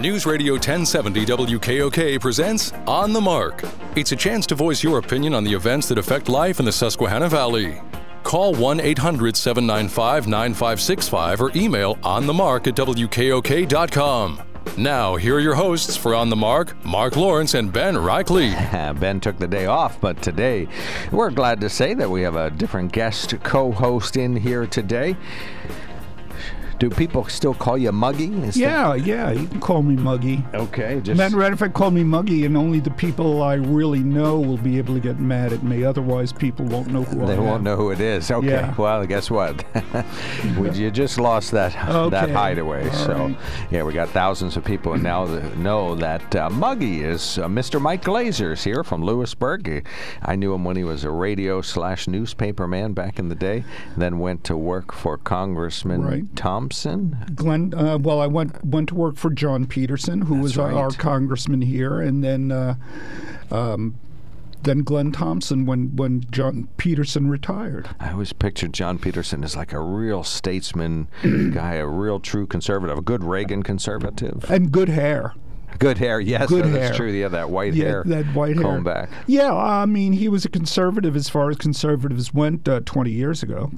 News Radio 1070 WKOK presents On the Mark. It's a chance to voice your opinion on the events that affect life in the Susquehanna Valley. Call 1 800 795 9565 or email onthemark at WKOK.com. Now, here are your hosts for On the Mark, Mark Lawrence and Ben Reichley. ben took the day off, but today we're glad to say that we have a different guest co host in here today. Do people still call you Muggy? Yeah, yeah. You can call me Muggy. Okay. Just... Matter of fact, if I call me Muggy, and only the people I really know will be able to get mad at me. Otherwise, people won't know who they I am. They won't know who it is. Okay. Yeah. Well, guess what? you just lost that okay. that hideaway. All so, right. yeah, we got thousands of people now that know that uh, Muggy is uh, Mr. Mike Glazers here from Lewisburg. I knew him when he was a radio slash newspaper man back in the day. Then went to work for Congressman right. Tom Thompson? Glenn. Uh, well, I went went to work for John Peterson, who That's was right. our, congressman here, and then. Uh, um, then Glenn Thompson when, when John Peterson retired. I always pictured John Peterson as like a real statesman guy, a real true conservative, a good Reagan conservative. And good hair. Good hair, yes, good hair. that's true. Yeah, that white yeah, hair, that white comb hair. back. Yeah, I mean, he was a conservative as far as conservatives went uh, 20 years ago.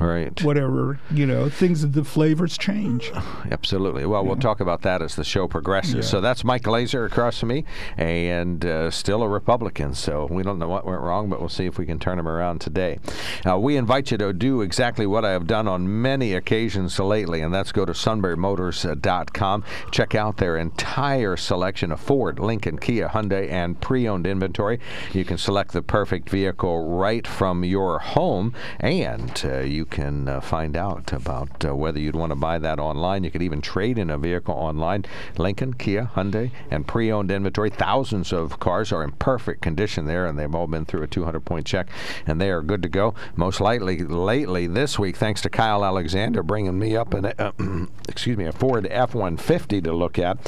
Right. Whatever, you know, things the flavors change. Absolutely. Well, yeah. we'll talk about that as the show progresses. Yeah. So that's Mike Glazer across from me, and uh, still a Republican. So we don't know what went wrong, but we'll see if we can turn him around today. Uh, we invite you to do exactly what I have done on many occasions lately, and that's go to sunburymotors.com. Check out their entire selection of Ford, Lincoln, Kia, Hyundai, and pre-owned inventory. You can select the perfect vehicle right from your home, and uh, you can uh, find out about uh, whether you'd want to buy that online. You could even trade in a vehicle online. Lincoln, Kia, Hyundai, and pre-owned inventory. Thousands of cars are in perfect condition there, and they've all been through a 200-point check, and they are good to go. Most likely, lately this week, thanks to Kyle Alexander bringing me up an uh, excuse me a Ford F-150 to look at.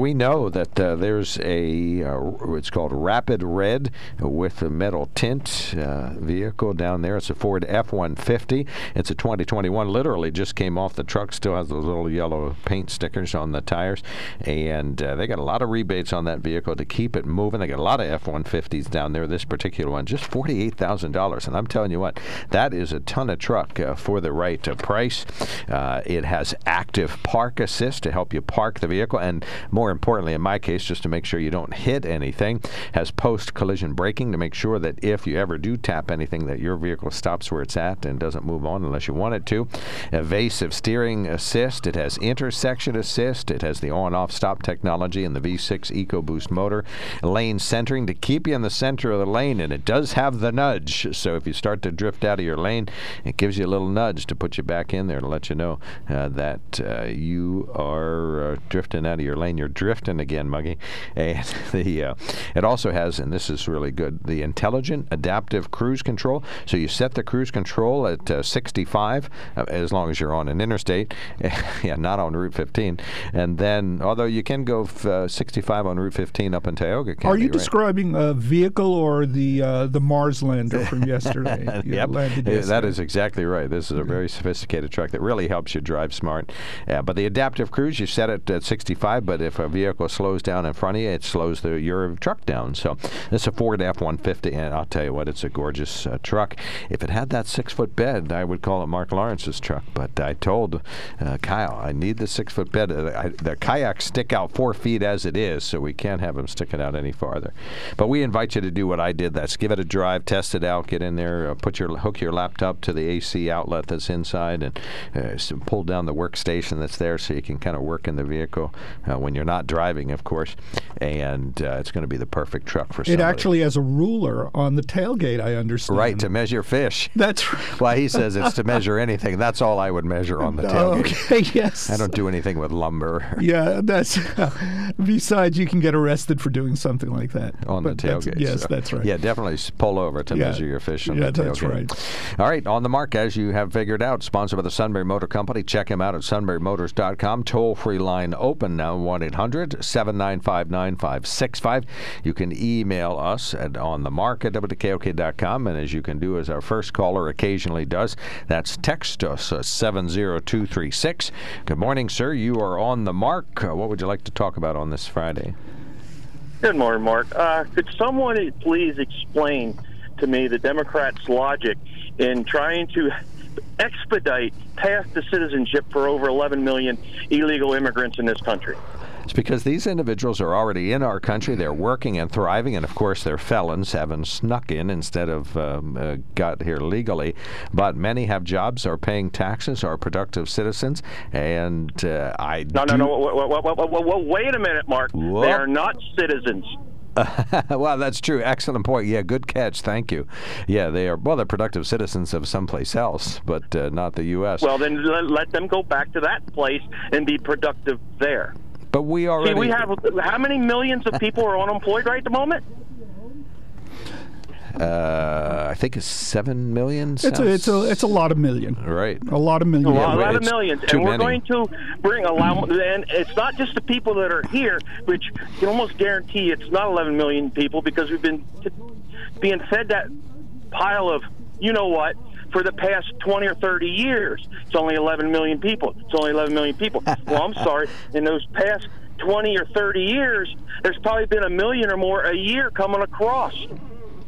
Uh, we know that uh, there's a uh, it's called Rapid Red with a metal tint vehicle down there. It's a Ford F-150. It's a 2021. Literally just came off the truck. Still has those little yellow paint stickers on the tires, and uh, they got a lot of rebates on that vehicle to keep it moving. They got a lot of F-150s down there. This particular one, just forty-eight thousand dollars, and I'm telling you what, that is a ton of truck uh, for the right uh, price. Uh, it has active park assist to help you park the vehicle, and more importantly, in my case, just to make sure you don't hit anything. Has post-collision braking to make sure that if you ever do tap anything, that your vehicle stops where it's at and doesn't move on unless you want it to. Evasive steering assist. It has intersection assist. It has the on-off stop technology and the V6 EcoBoost motor. Lane centering to keep you in the center of the lane, and it does have the nudge. So if you start to drift out of your lane, it gives you a little nudge to put you back in there to let you know uh, that uh, you are uh, drifting out of your lane. You're drifting again, Muggy. And the uh, it also has, and this is really good, the intelligent adaptive cruise control. So you set the cruise control at uh, 65, uh, as long as you're on an interstate. yeah, not on Route 15. And then, although you can go f- uh, 65 on Route 15 up in Tioga. County. Are you right? describing a vehicle or the uh, the Mars lander from yesterday? yep, yesterday. that is exactly right. This is a very sophisticated truck that really helps you drive smart. but the adaptive cruise, you set it at 65, but if a vehicle slows down in front of you, it slows the, your truck down. So is a Ford F-150, and I'll tell you what, it's a gorgeous uh, truck. If it had that six-foot bed, I would call it Mark Lawrence's truck. But I told uh, Kyle, I need the six foot bed. Uh, I, the kayaks stick out four feet as it is, so we can't have them sticking out any farther. But we invite you to do what I did. That's give it a drive, test it out, get in there, uh, put your hook your laptop to the AC outlet that's inside, and uh, pull down the workstation that's there, so you can kind of work in the vehicle uh, when you're not driving, of course. And uh, it's going to be the perfect truck for. Somebody. It actually has a ruler on the tailgate. I understand. Right to measure fish. That's right. Well, he says it's to measure anything, that's all I would measure on the tailgate. Okay, yes. I don't do anything with lumber. Yeah, that's. besides, you can get arrested for doing something like that on but the tailgate. Yes, so. that's right. Yeah, definitely pull over to yeah. measure your fish on yeah, the tailgate. that's right. All right, on the mark, as you have figured out, sponsored by the Sunbury Motor Company. Check him out at sunburymotors.com. Toll free line open now 1 800 795 9565. You can email us at on the mark at WKOK.com. And as you can do, as our first caller occasionally does, that's text us uh, 70236. Good morning, sir. You are on the mark. Uh, what would you like to talk about on this Friday? Good morning, Mark. Uh, could someone please explain to me the Democrats' logic in trying to expedite path to citizenship for over 11 million illegal immigrants in this country? It's because these individuals are already in our country. They're working and thriving, and of course, they're felons, having snuck in instead of um, uh, got here legally. But many have jobs, are paying taxes, are productive citizens, and uh, I no, no, no. Wait a minute, Mark. They are not citizens. well, that's true. Excellent point. Yeah, good catch. Thank you. Yeah, they are. Well, they're productive citizens of someplace else, but uh, not the U.S. Well, then let them go back to that place and be productive there. But we already. See, we have how many millions of people are unemployed right at the moment? Uh, I think it's seven million. It's a, it's a it's a lot of million. Right. A lot of millions. A Yeah, lot, of millions, and we're many. going to bring a allow. And it's not just the people that are here, which you can almost guarantee it's not 11 million people because we've been t- being fed that pile of you know what for the past 20 or 30 years. It's only 11 million people. It's only 11 million people. well, I'm sorry. In those past 20 or 30 years, there's probably been a million or more a year coming across.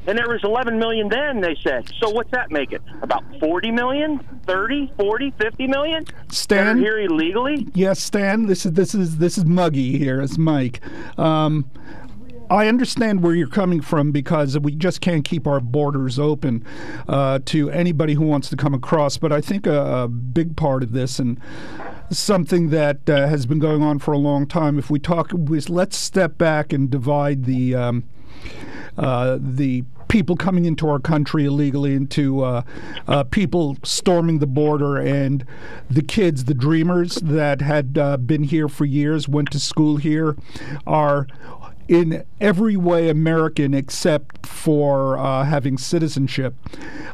And there was 11 million then, they said. So what's that make it? About 40 million? 30, 40, 50 million? Stan? here illegally? Yes, Stan. This is this is this is Muggy here. It's Mike. Um, I understand where you're coming from because we just can't keep our borders open uh, to anybody who wants to come across. But I think a, a big part of this and something that uh, has been going on for a long time. If we talk, let's step back and divide the. Um, uh, the people coming into our country illegally into uh, uh, people storming the border and the kids, the dreamers that had uh, been here for years, went to school here, are in every way American except for uh, having citizenship.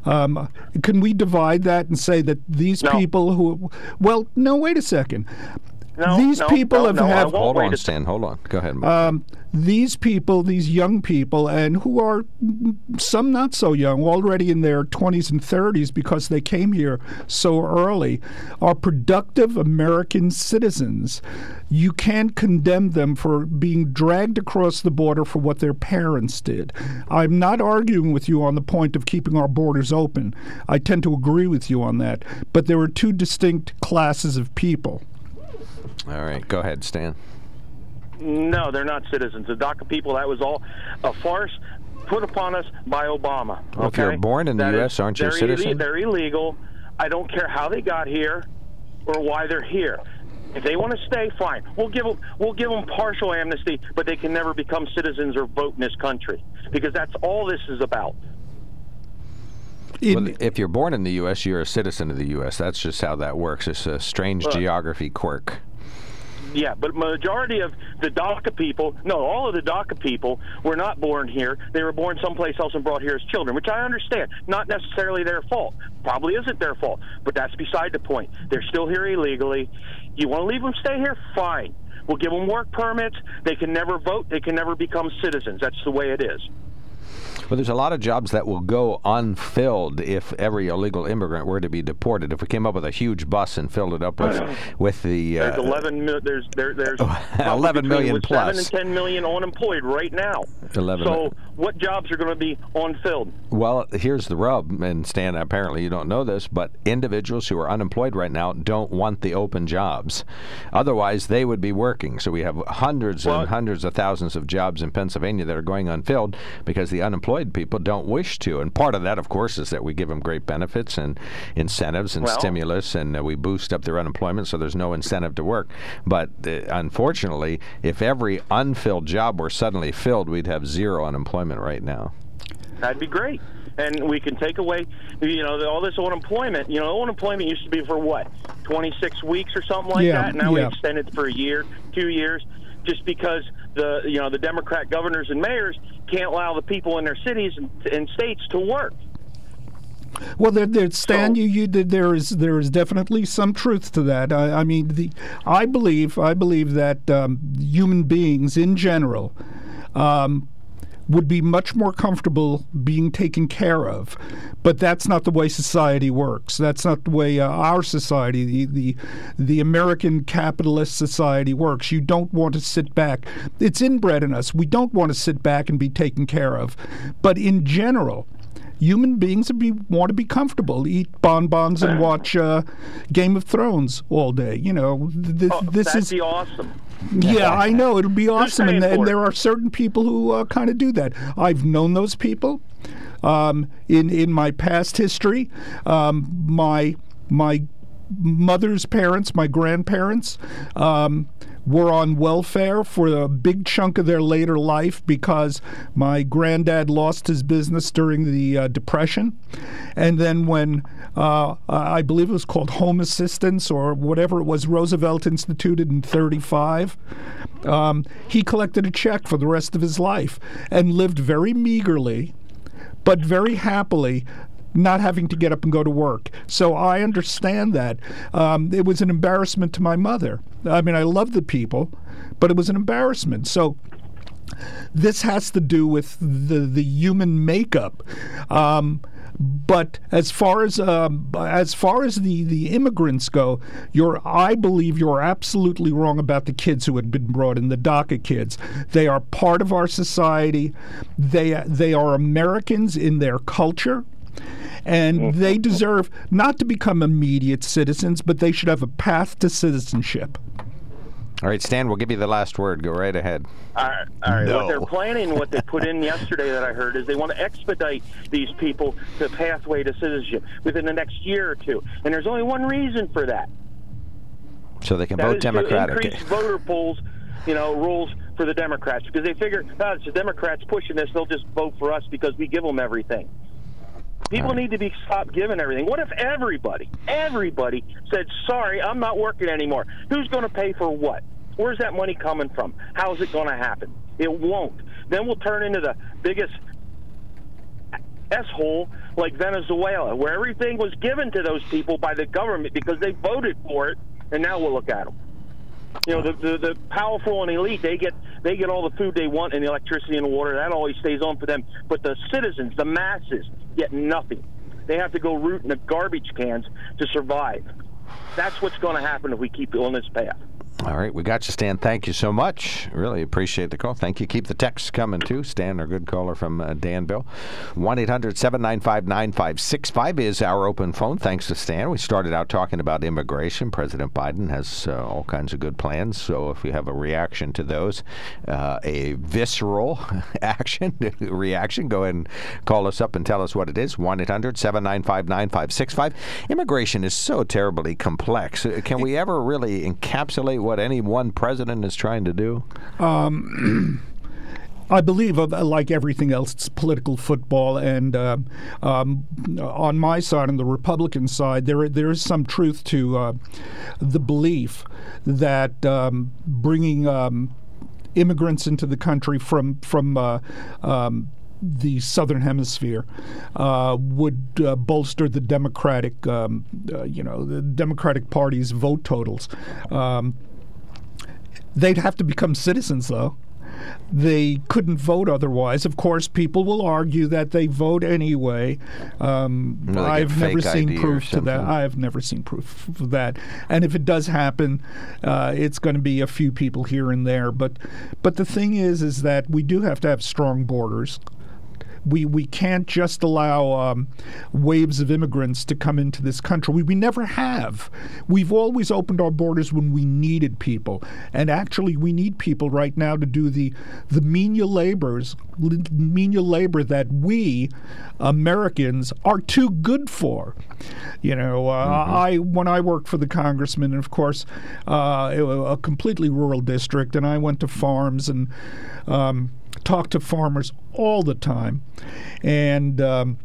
Um, can we divide that and say that these No. people who, well, no, wait a second. No, these no, people no, have no, have Hold on, Stan. Hold on. Go ahead. Mike. um, these people, these young people, and who are some not so young, already in their 20s and 30s because they came here so early, are productive American citizens. You can't condemn them for being dragged across the border for what their parents did. I'm not arguing with you on the point of keeping our borders open. I tend to agree with you on that. But there are two distinct classes of people. All right. Go ahead, Stan. No, they're not citizens. The DACA people, that was all a farce put upon us by Obama. Well, if you're born in the That U.S., is- aren't you a they're ille- they're illegal. I don't care how they got here or why they're here. If they want to stay, fine. We'll give them we'll give them partial amnesty, but they can never become citizens or vote in this country because that's all this is about. In- Well, if you're born in the U.S., you're a citizen of the U.S. That's just how that works. It's a strange Look. geography quirk. Yeah, but majority of the DACA people, no, all of the DACA people were not born here. They were born someplace else and brought here as children, which I understand. Not necessarily their fault. Probably isn't their fault, but that's beside the point. They're still here illegally. You want to leave them stay here? Fine. We'll give them work permits. They can never vote. They can never become citizens. That's the way it is. Well, there's a lot of jobs that will go unfilled if every illegal immigrant were to be deported. If we came up with a huge bus and filled it up with, with the There's uh, 11 mil- there's there, there's probably 11 between million plus. 7 and 10 million unemployed right now. 11 So what jobs are going to be unfilled? Well, here's the rub, and Stan, apparently you don't know this, but individuals who are unemployed right now don't want the open jobs. Otherwise, they would be working. So we have hundreds Well- and hundreds of thousands of jobs in Pennsylvania that are going unfilled because the unemployed people don't wish to. And part of that, of course, is that we give them great benefits and incentives and Well- stimulus, and uh, we boost up their unemployment so there's no incentive to work. But uh, unfortunately, if every unfilled job were suddenly filled, we'd have zero unemployment right now. That'd be great. And we can take away, you know, all this unemployment. You know, unemployment used to be for what, 26 weeks or something like Yeah, that. Now we extend it for a year, two years, just because the you know the Democrat governors and mayors can't allow the people in their cities and, and states to work. Well, there, there, Stan, So- you, you, there is there is definitely some truth to that. I, I mean, the, I believe I believe that um, human beings in general um, would be much more comfortable being taken care of, but that's not the way society works. That's not the way uh, our society, the, the the American capitalist society works. You don't want to sit back. It's inbred in us. We don't want to sit back and be taken care of, but in general human beings be, want to be comfortable, eat bonbons and watch uh, Game of Thrones all day. You know, th- Oh, this that'd is be awesome. Yeah, I know it'll be awesome, and, and there are certain people who uh, kind of do that. I've known those people um, in in my past history. Um, my my mother's parents, my grandparents, um, were on welfare for a big chunk of their later life because my granddad lost his business during the uh, Depression. And then when uh, I believe it was called Home Assistance or whatever it was, Roosevelt instituted in 35, um, he collected a check for the rest of his life and lived very meagerly but very happily not having to get up and go to work. So I understand that. Um, it was an embarrassment to my mother. I mean, I love the people, but it was an embarrassment. So this has to do with the, the human makeup. Um, but as far as um, as far as the, the immigrants go, you're I believe you're absolutely wrong about the kids who had been brought in, the DACA kids. They are part of our society. They they are Americans in their culture. And mm-hmm. they deserve not to become immediate citizens, but they should have a path to citizenship. All right, Stan, we'll give you the last word. Go right ahead. All right, all right. What they're planning, what they put in yesterday that I heard, is they want to expedite these people to pathway to citizenship within the next year or two. And there's only one reason for that. So they can That vote is to increase voter polls, you know, rules for the Democrats because they figure, oh, it's the Democrats pushing this. They'll just vote for us because we give them everything. People need to be stopped giving everything. What if everybody, everybody said, "Sorry, I'm not working anymore"? Who's going to pay for what? Where's that money coming from? How's it going to happen? It won't. Then we'll turn into the biggest s hole like Venezuela, where everything was given to those people by the government because they voted for it, and now we'll look at them. You know, the, the the powerful and elite they get they get all the food they want and the electricity and the water. That always stays on for them. But the citizens, the masses, get nothing. They have to go root in the garbage cans to survive. That's what's going to happen if we keep on this path. All right, we got you, Stan. Thank you so much. Really appreciate the call. Thank you. Keep the texts coming, too. Stan, our good caller from uh, Danville. 1 800 795 9565 is our open phone. Thanks to Stan. We started out talking about immigration. President Biden has uh, all kinds of good plans. So if you have a reaction to those, uh, a visceral action, reaction, go ahead and call us up and tell us what it is. 1 800 795 9565. Immigration is so terribly complex. Uh, Can we ever really encapsulate what any one president is trying to do? I believe, uh, like everything else, it's political football. And um um, on my side, on the Republican side, there there is some truth to uh, the belief that um, bringing um, immigrants into the country from from uh, um, the southern hemisphere uh, would uh, bolster the Democratic, um, uh, you know, the Democratic Party's vote totals. Um, they'd have to become citizens, though. They couldn't vote otherwise. Of course, people will argue that they vote anyway. Um, No, I've never seen ID proof to that. I've never seen proof of that. And if it does happen, uh, it's going to be a few people here and there. But, but the thing is, is that we do have to have strong borders. We, we can't just allow um, waves of immigrants to come into this country. We, we never have. We've always opened our borders when we needed people, and actually, we need people right now to do the the menial labors, menial labor that we Americans are too good for. You know, uh, I when I worked for the congressman, and of course, uh, a completely rural district, and I went to farms and. Um, talk to farmers all the time, and um,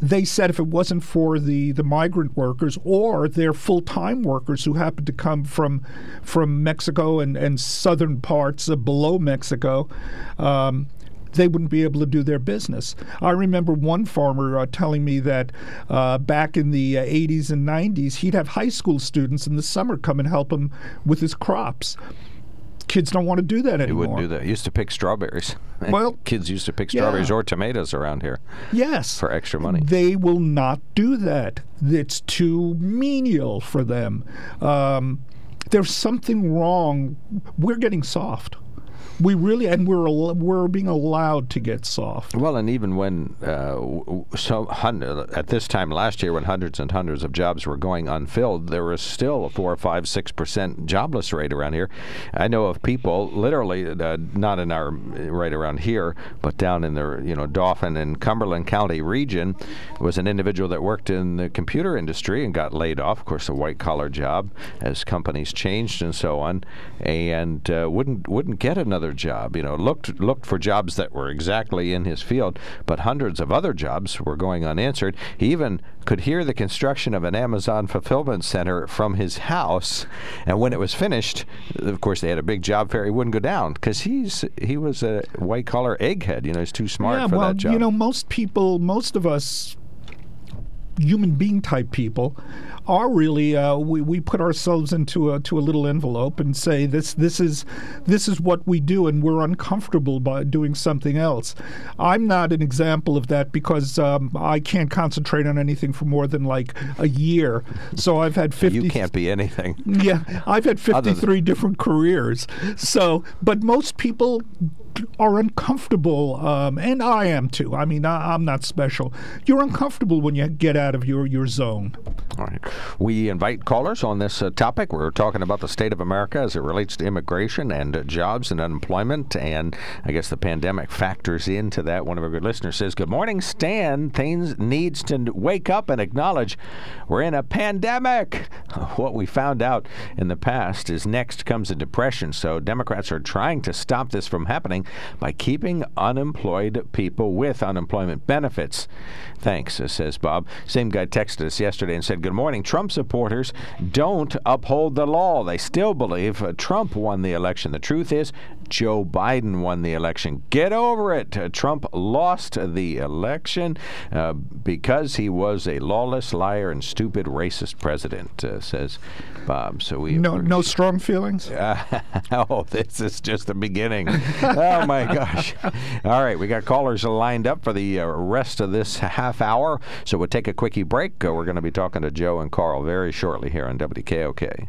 they said if it wasn't for the, the migrant workers or their full time workers who happened to come from from Mexico and, and southern parts of below Mexico, um, they wouldn't be able to do their business. I remember one farmer uh, telling me that uh, back in the uh, 80s and 90s, he'd have high school students in the summer come and help him with his crops kids don't want to do that anymore. He wouldn't do that. Used to pick strawberries. Well, kids used to pick strawberries yeah. or tomatoes around here. Yes, for extra money. They will not do that. It's too menial for them. Um, there's something wrong. We're getting soft we really and we're we're being allowed to get soft. Well, and even when uh, so at this time last year, when hundreds and hundreds of jobs were going unfilled, there was still a four, five, six percent jobless rate around here. I know of people, literally, uh, not in our right around here, but down in the you know Dauphin and Cumberland County region, was an individual that worked in the computer industry and got laid off. Of course, a white collar job as companies changed and so on, and uh, wouldn't wouldn't get another job. You know, looked looked for jobs that were exactly in his field, but hundreds of other jobs were going unanswered. He even could hear the construction of an Amazon fulfillment center from his house, and when it was finished, of course they had a big job fair. He wouldn't go down because he's he was a white collar egghead. You know, he's too smart yeah, for well, that job. You know, most people, most of us human being type people are really uh, we, we put ourselves into a to a little envelope and say this this is this is what we do and we're uncomfortable by doing something else. I'm not an example of that because um, I can't concentrate on anything for more than like a year. So I've had 50 You can't be anything. Yeah, I've had 53 different careers. So, but most people are uncomfortable, um, and I am too. I mean, I, am not special. You're uncomfortable when you get out of your, your zone. All right. We invite callers on this uh, topic. We're talking about the state of America as it relates to immigration and uh, jobs and unemployment, and I guess the pandemic factors into that. One of our good listeners says, Good morning, Stan. Things needs to wake up and acknowledge we're in a pandemic. What we found out in the past is next comes a depression, so Democrats are trying to stop this from happening by keeping unemployed people with unemployment benefits. Thanks, says Bob. Same guy texted us yesterday and said, Good morning. Trump supporters don't uphold the law. They still believe uh, Trump won the election. The truth is, Joe Biden won the election. Get over it. Uh, Trump lost the election uh, because he was a lawless liar and stupid racist president, uh, says Bob. So we no no strong feelings. oh, this is just the beginning. oh my gosh! All right, we got callers lined up for the uh, rest of this half hour. So we'll take a quickie break. Uh, we're going to be talking to Joe and Carl very shortly here on WKOK.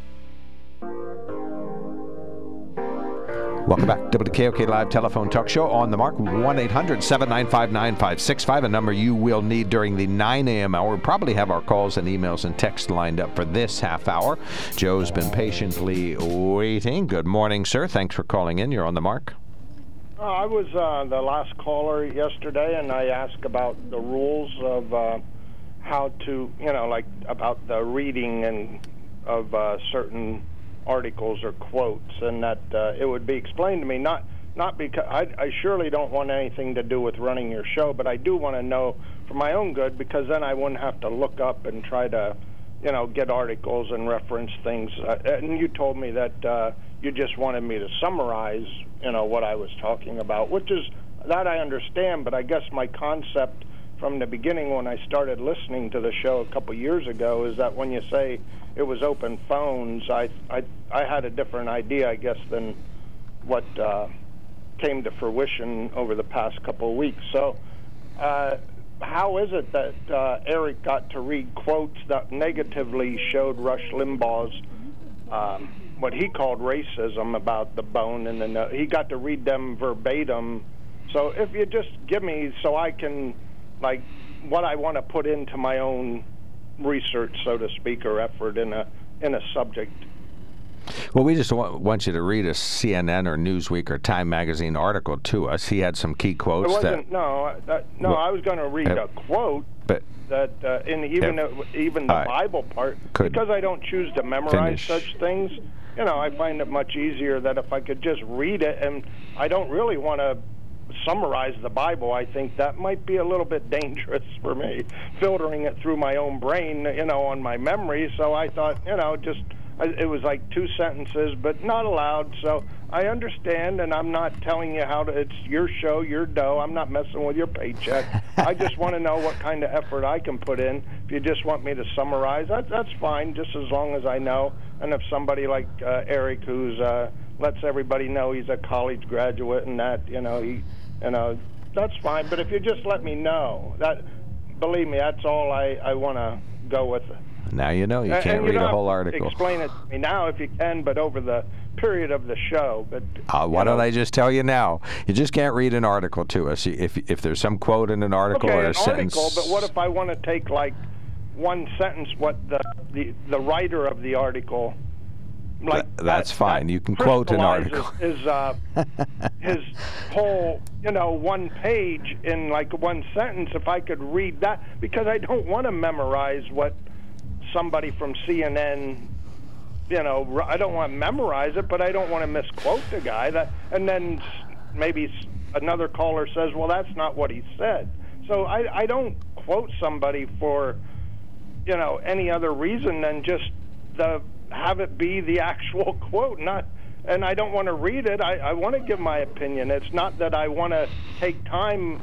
Welcome back. WKOK Live Telephone Talk Show on the mark. 1 800 795 9565, a number you will need during the 9 a.m. hour. We'll probably have our calls and emails and texts lined up for this half hour. Joe's been patiently waiting. Good morning, sir. Thanks for calling in. You're on the mark. Uh, I was uh, the last caller yesterday, and I asked about the rules of uh, how to, you know, like about the reading and of uh, certain articles or quotes, and that uh, it would be explained to me not not because I, I surely don't want anything to do with running your show, but I do want to know for my own good because then I wouldn't have to look up and try to, you know, get articles and reference things. Uh, and you told me that uh, you just wanted me to summarize, you know, what I was talking about, which is that I understand, but I guess my concept from the beginning when I started listening to the show a couple years ago is that when you say it was open phones, I I I had a different idea, I guess, than what uh, came to fruition over the past couple of weeks. So, uh, how is it that uh, Eric got to read quotes that negatively showed Rush Limbaugh's um, what he called racism about the bone and the no- he got to read them verbatim. So if you just give me so I can like what I want to put into my own research, so to speak, or effort in a in a subject. Well, we just want, want you to read a CNN or Newsweek or Time Magazine article to us. He had some key quotes that. no that, no. Well, I was going to read uh, a quote But that uh, in even Yeah. uh, even the. Bible part because I don't choose to memorize finish. such things. You know, I find it much easier that if I could just read it, and I don't really want to summarize the Bible. I think that might be a little bit dangerous for me, filtering it through my own brain, you know, on my memory. So I thought, you know, just it was like two sentences, but not allowed. So I understand, and I'm not telling you how to. It's your show, your dough. I'm not messing with your paycheck. I just want to know what kind of effort I can put in. If you just want me to summarize, that, that's fine, just as long as I know. And if somebody like uh, Eric, who's uh, lets everybody know he's a college graduate and that, you know, he, you know, that's fine. But if you just let me know, that, believe me, that's all I I want to go with. now you know you can't and read don't a whole article. Explain it to me now if you can, but over the period of the show. But Uh, why you don't I just tell you now? You just can't read an article to us. If if there's some quote in an article okay, or a an sentence. article? But what if I want to take like one sentence? What the the the writer of the article. Like Th- that's that- fine. that You can quote an article. His uh, his whole, you know, one page in like one sentence. If I could read that, because I don't want to memorize what somebody from CNN you know, I don't want to memorize it, but I don't want to misquote the guy. That, and then maybe another caller says, "Well, that's not what he said." So I, I don't quote somebody for, you know, any other reason than just the have it be the actual quote, not. And I don't want to read it. I, I want to give my opinion. It's not that I want to take time.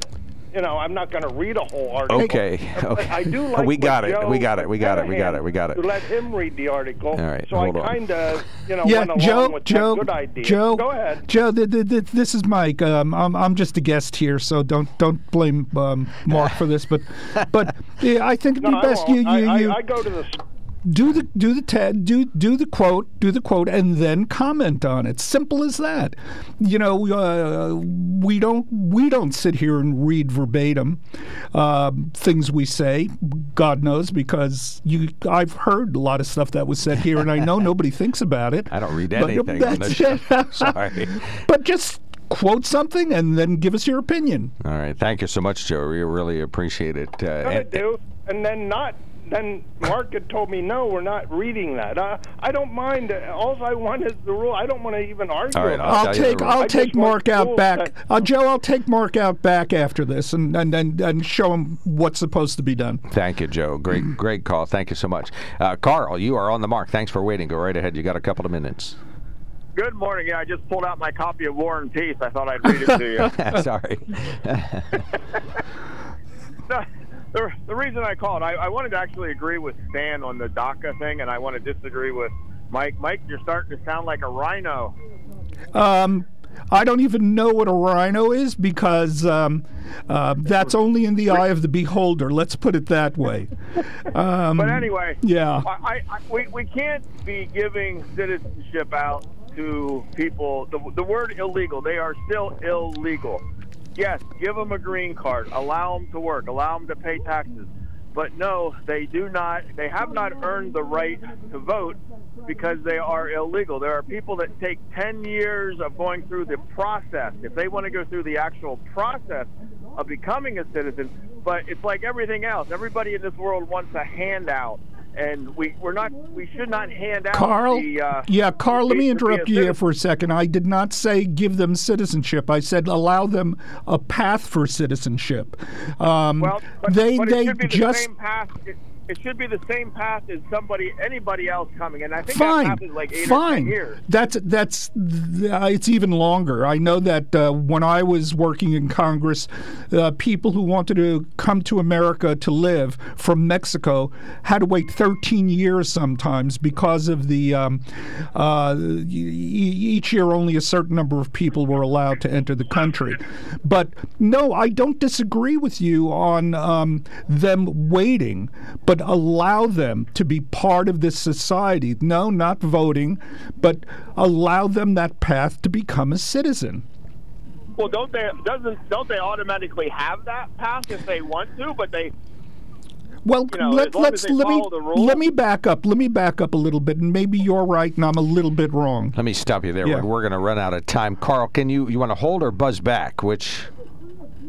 You know, I'm not going to read a whole article. Okay, okay. I do like We got it, Joe we got it, we got it, we got it, we got it. Let him read the article. All right, so hold I on. kind of, you know, yeah, went along Joe, with Joe, that good idea. Joe, Go ahead. Joe. Th- th- th- this is Mike. Um, I'm I'm just a guest here, so don't don't blame um, Mark for this. But but yeah, I think it'd be No, best won't. you you, I, you I, I go to the. S- do the do the ta- do do the quote, do the quote, and then comment on it. Simple as that. You know, uh, we don't we don't sit here and read verbatim um, things we say. God knows, because you I've heard a lot of stuff that was said here, and I know nobody thinks about it. I don't read But anything on that's this show. it. Sorry. but just quote something and then give us your opinion. All right. Thank you so much, Joe. We really appreciate it. Uh, and- do, and then not. Then Mark had told me, no, we're not reading that. Uh, I don't mind. All I want is the rule. I don't want to even argue All right, about I'll I'll take I'll I take Mark out back. Uh, Joe, I'll take Mark out back after this and and, and, and show him what's supposed to be done. Thank you, Joe. Great, great call. Thank you so much. Uh, Carl, you are on the mark. Thanks for waiting. Go right ahead. You got a couple of minutes. Good morning. Yeah, I just pulled out my copy of War and Peace. I thought I'd read it to you. Sorry. the, the, reason I called, I, I wanted to actually agree with Stan on the DACA thing, and I want to disagree with Mike. Mike, you're starting to sound like a RINO. Um, I don't even know what a RINO is because um, uh, that's only in the eye of the beholder. Let's put it that way. Um, But anyway, yeah. I, I, we, we can't be giving citizenship out to people. The, the word illegal, they are still illegal. Yes, give them a green card, allow them to work, allow them to pay taxes. But no, they do not, they have not earned the right to vote because they are illegal. There are people that take 10 years of going through the process. If they want to go through the actual process of becoming a citizen, but it's like everything else. Everybody in this world wants a handout. And we, we're not, we should not hand out Carl, the, uh, yeah, Carl, let me to be a interrupt you here for a second. I did not say give them citizenship. I said allow them a path for citizenship. Um, Well, but, they but they it should be the just path. It, it should be the same path as somebody, anybody else coming. And I think Fine, that path like eight fine. years. That's that's uh, it's even longer. I know that uh, when I was working in Congress, uh, people who wanted to come to America to live from Mexico had to wait 13 years sometimes because of the um, uh, each year only a certain number of people were allowed to enter the country. But no, I don't disagree with you on um, them waiting, but allow them to be part of this society. No, not voting, but allow them that path to become a citizen. Well, don't they? Doesn't don't they automatically have that path if they want to? But they Well, You know, let, let's let me follow the rules. let me back up. Let me back up a little bit, and maybe you're right, and I'm a little bit wrong. Let me stop you there. Yeah. We're, we're going to run out of time. Carl, can you you want to hold or buzz back? Which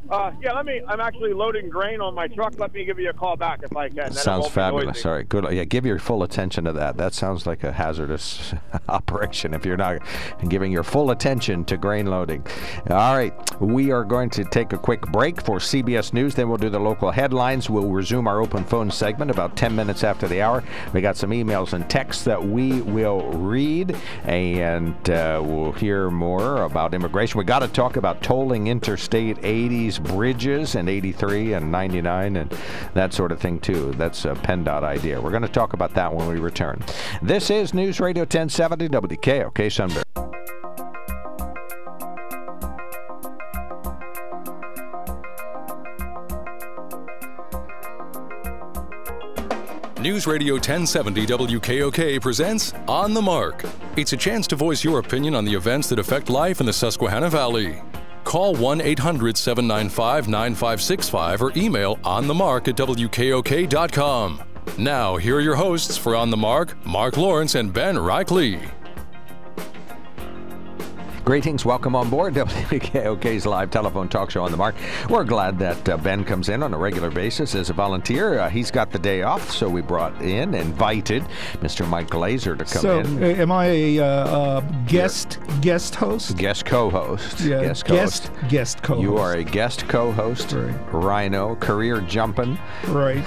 Uh, yeah, let me. I'm actually loading grain on my truck. Let me give you a call back if I can. Then sounds fabulous. All right, good. Yeah, give your full attention to that. That sounds like a hazardous operation if you're not giving your full attention to grain loading. All right, we are going to take a quick break for CBS News. Then we'll do the local headlines. We'll resume our open phone segment about 10 minutes after the hour. We got some emails and texts that we will read, and uh, we'll hear more about immigration. We got to talk about tolling interstate 80s bridges and 83 and 99 and that sort of thing too. That's a PennDOT idea. We're going to talk about that when we return. This is News Radio 1070 WKOK Sunbury. News Radio 1070 WKOK presents On the Mark. It's a chance to voice your opinion on the events that affect life in the Susquehanna Valley. Call 1 800 795 9565 or email onthemark at WKOK.com. Now, here are your hosts for On the Mark, Mark Lawrence and Ben Reichley. Greetings, welcome on board WKOK's live telephone talk show on the mark. We're glad that uh, Ben comes in on a regular basis as a volunteer. Uh, he's got the day off, so we brought in, invited Mr. Mike Glazer to come So, in. uh, am I a uh, uh, guest guest host? Guest co-host. Yeah, guest co-host. guest guest co-host. You are a guest co-host, Right. RINO, career jumping, right.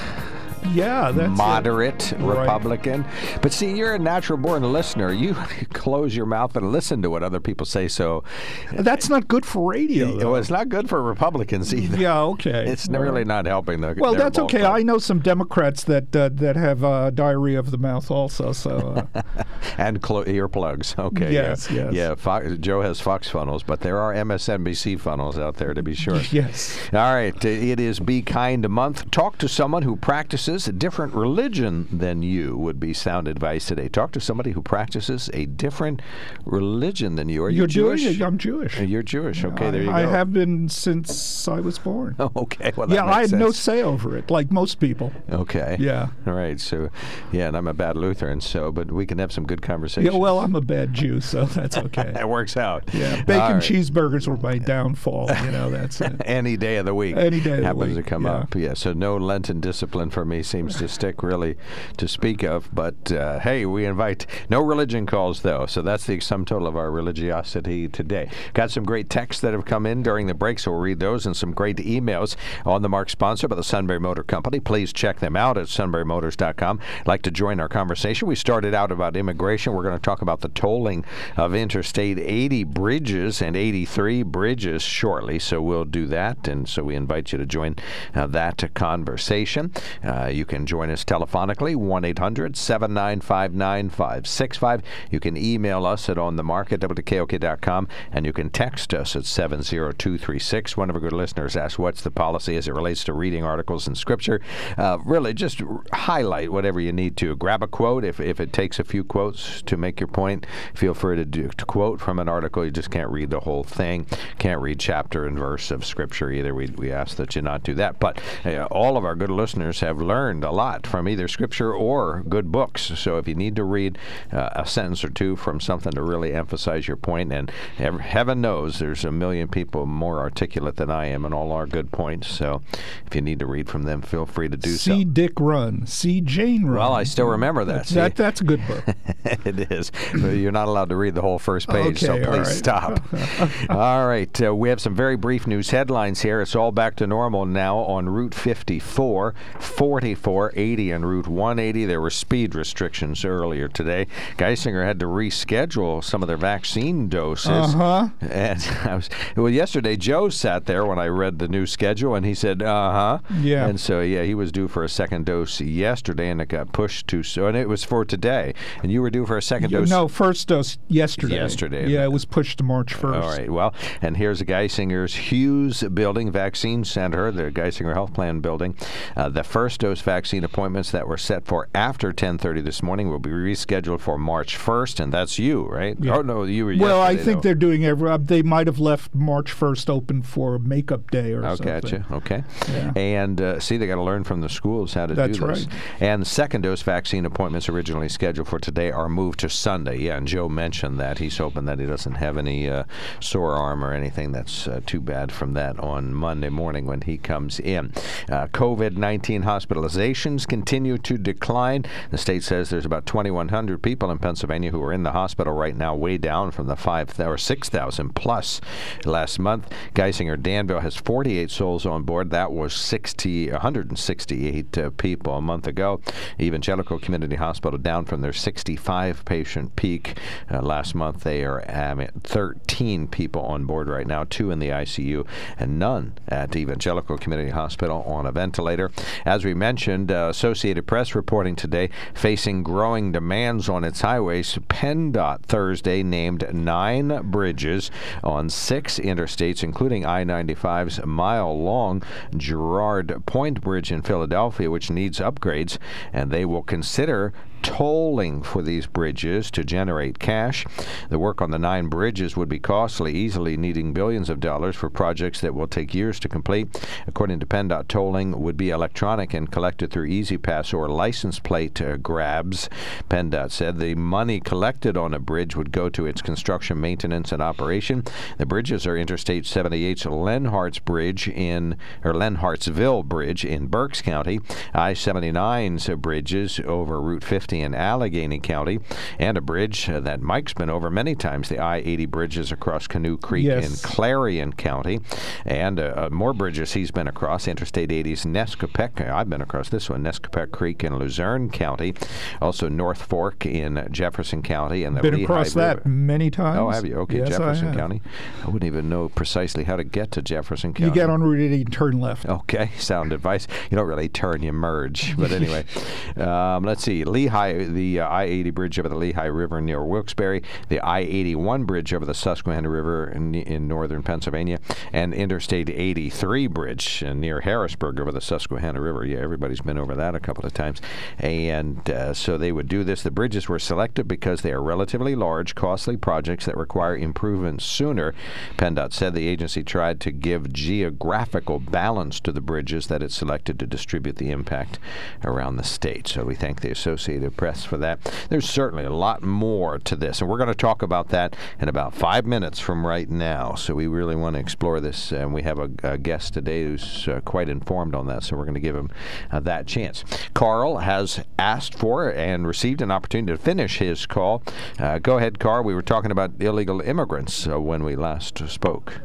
Yeah, it. moderate Right. Republican. But see, you're a natural born listener. You close your mouth and listen to what other people say. So, That's not good for radio. though. it's not good for Republicans either. Yeah, okay. It's really not helping the. Well, that's okay. I know some Democrats that uh, that have uh, diarrhea of the mouth also. So uh, and clo- earplugs. Okay. Yes, yeah. yes. Yeah. Joe has Fox funnels, but there are MSNBC funnels out there to be sure. yes, All right. It is Be Kind Month. Talk to someone who practices a different religion than you would be sound advice today. Talk to somebody who practices a different religion than you. Are you you're Jewish? I'm Jewish. Uh, You're Jewish. Okay, I, there you go. I have been since I was born. Okay. Well, yeah, I had no say over it, like most people. Okay. Yeah. All right. So, yeah, and I'm a bad Lutheran, so, but we can have some good conversation. Yeah, well, I'm a bad Jew, so that's okay. that works out. Yeah, bacon right. cheeseburgers were my downfall. You know, that's it. Any day of the week. Any day of the happens week, to come yeah. up. Yeah. So no Lenten discipline for me seems to stick really to speak of. But uh, hey, we invite no religion calls though. So that's the sum total of our religiosity today. Got some great texts that have come in during the break, so we'll read those and some great emails on the Mark sponsor by the Sunbury Motor Company. Please check them out at sunburymotors.com. Like to join our conversation. We started out about immigration. We're going to talk about the tolling of Interstate 80 bridges and 83 bridges shortly. So we'll do that. And so we invite you to join uh, that conversation. Uh, you can join us telephonically, 1 800 795 9565. You can email us at onthemark at wkok.com and you can text us at 70236. One of our good listeners asked, What's the policy as it relates to reading articles in Scripture? Uh, really, just r- highlight whatever you need to. Grab a quote if, if it takes a few quotes to make your point. Feel free to, do, to quote from an article. You just can't read the whole thing. Can't read chapter and verse of Scripture either. We, we ask that you not do that. But uh, all of our good listeners have learned a lot from either Scripture or good books. So if you need to read uh, a sentence or two from something to really emphasize your point, and hev- heaven knows there's a million people more articulate than I am in all our good points. So if you need to read from them, feel free to do so. See Dick run. See Jane run. Well, I still remember that. See? That, that's a good book. it is. But You're not allowed to read the whole first page, so Okay, all please right. stop. all right. Uh, we have some very brief news headlines here. It's all back to normal now on Route 54. 40 480 and Route 180. There were speed restrictions earlier today. Geisinger had to reschedule some of their vaccine doses. Uh-huh. And I was well yesterday. Joe sat there when I read the new schedule, and he said, "Uh huh." Yeah. And so yeah, he was due for a second dose yesterday, and it got pushed to so, and it was for today. And you were due for a second dose. No, first dose yesterday. Yesterday. Yeah, it was pushed to March 1st. All right. Well, and here's Geisinger's Hughes Building Vaccine Center, the Geisinger Health Plan building. Uh, the first dose vaccine appointments that were set for after 10:30 this morning will be rescheduled for March 1st, and that's you, right? Yeah. Oh no, you were. Well, I think though. they're doing every. Uh, they might have left March 1st open for makeup day or Oh, something. gotcha. Okay. Yeah. And uh, see, they got to learn from the schools how to That's do this. right. And second dose vaccine appointments originally scheduled for today are moved to Sunday. Yeah, and Joe mentioned that. He's hoping that he doesn't have any uh, sore arm or anything that's uh, too bad from that on Monday morning when he comes in. Uh, COVID 19 hospitalizations continue to decline. The state says there's about 2,100 people in Pennsylvania who are in the hospital right now, way down from the 5 or 6,000 plus last month. Geisinger Danville has 48 souls on board. That was 60, 168 uh, people a month ago. Evangelical Community Hospital down from their 65 patient peak uh, last month. They are at 13 people on board right now, two in the ICU, and none at Evangelical Community Hospital on a ventilator. As we mentioned, uh, Associated Press reporting today facing growing demands on its highways. PennDOT Thursday named nine bridges on six interstates, including I 95's mile long Girard Point Bridge in Philadelphia, which needs upgrades, and they will consider tolling for these bridges to generate cash. The work on the nine bridges would be costly, easily needing billions of dollars for projects that will take years to complete. According to PennDOT, tolling would be electronic and collected through E-ZPass or license plate uh, grabs. PennDOT said the money collected on a bridge would go to its construction, maintenance, and operation. The bridges are Interstate 78's Lenhart's Bridge in or Lenhartsville Bridge in Berks County, I-79's bridges over Route 50 in Allegheny County, and a bridge uh, that Mike's been over many times, the I-80 bridges across Canoe Creek Yes. in Clarion County, and uh, uh, more bridges he's been across, Interstate 80's Nescopeck. I've been across this one, Nescopeck Creek in Luzerne County, also North Fork in Jefferson County, and the Been Lehigh across River. that many times. Oh, have you? Okay, Yes, I Jefferson have. County. I wouldn't even know precisely how to get to Jefferson County. You get on Route 80 and turn left. Okay, sound advice. You don't really turn, you merge. But anyway, um, let's see. Lehigh, the uh, I 80 bridge over the Lehigh River near Wilkes-Barre, the I 81 bridge over the Susquehanna River in, in northern Pennsylvania, and Interstate 83 bridge uh, near Harrisburg over the Susquehanna River. Yeah, everybody's been over that a couple of times. And uh, so they would do this. The bridges were selected because they are relatively large, costly projects that require improvements sooner. PennDOT said the agency tried to give geographical balance to the bridges that it selected to distribute the impact around the state. So we thank the Associated Press for that. There's certainly a lot more to this, and we're going to talk about that in about five minutes from right now. So we really want to explore this, and we have a, a guest today who's uh, quite informed on that. So we're going to give him uh, that chance. Carl has asked for and received an opportunity to finish his call. Uh, go ahead, Carl. We were talking about illegal immigrants uh, when we last spoke.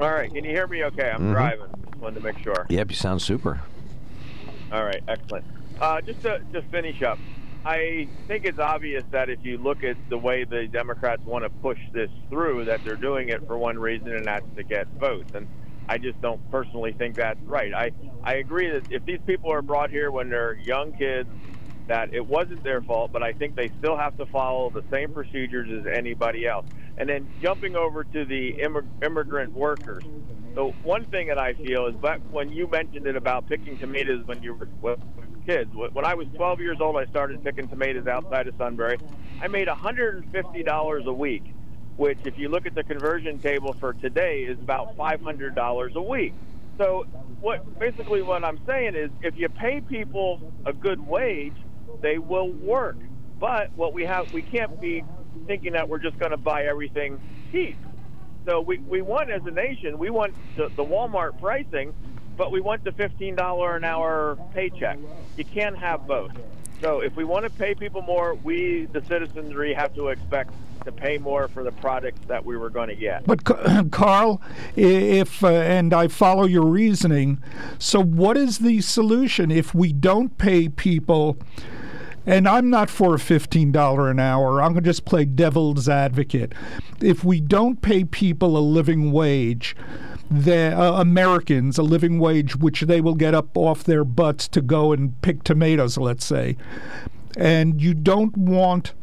All right, can you hear me? Okay, I'm Mhm. driving. Just wanted to make sure. Yep, you sound super. All right, excellent. Uh, just to just finish up, I think it's obvious that if you look at the way the Democrats want to push this through, that they're doing it for one reason, and that's to get votes. And I just don't personally think that's right. I I agree that if these people are brought here when they're young kids, that it wasn't their fault, but I think they still have to follow the same procedures as anybody else. And then jumping over to the immig- immigrant workers. the one thing that I feel is that when you mentioned it about picking tomatoes when you were kids, when I was 12 years old, I started picking tomatoes outside of Sunbury. I made $150 a week, which, if you look at the conversion table for today, is about $500 a week. So, what basically what I'm saying is, if you pay people a good wage, they will work. But what we have, we can't be thinking that we're just going to buy everything cheap. So we, we want, as a nation, we want the, the Walmart pricing, but we want the $15 an hour paycheck. You can't have both. So if we want to pay people more, we, the citizenry, have to expect to pay more for the products that we were going to get. But Carl, if uh, and I follow your reasoning, so what is the solution if we don't pay people? And I'm not for a $15 an hour. I'm going to just play devil's advocate. If we don't pay people a living wage, the uh, Americans a living wage, which they will get up off their butts to go and pick tomatoes, let's say, and you don't want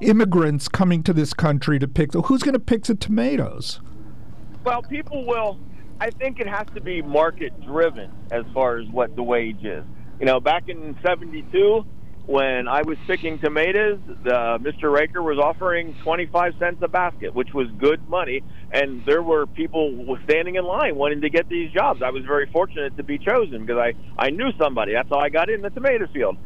immigrants coming to this country to pick. Who's going to pick the tomatoes? Well, people will. I think it has to be market driven as far as what the wage is. You know, back in '72, when I was picking tomatoes, the, Mr. Raker was offering 25 cents a basket, which was good money, and there were people standing in line wanting to get these jobs. I was very fortunate to be chosen because I I knew somebody. That's how I got in the tomato field.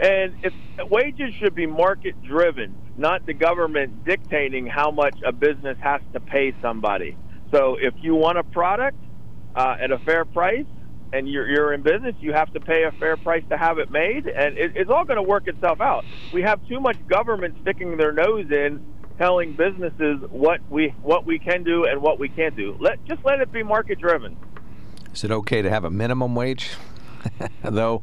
And if wages should be market driven, not the government dictating how much a business has to pay somebody. So if you want a product uh, at a fair price, and you're, you're in business, you have to pay a fair price to have it made, and it, it's all going to work itself out. We have too much government sticking their nose in, telling businesses what we what we can do and what we can't do. Let just let it be market driven. Is it okay to have a minimum wage, though?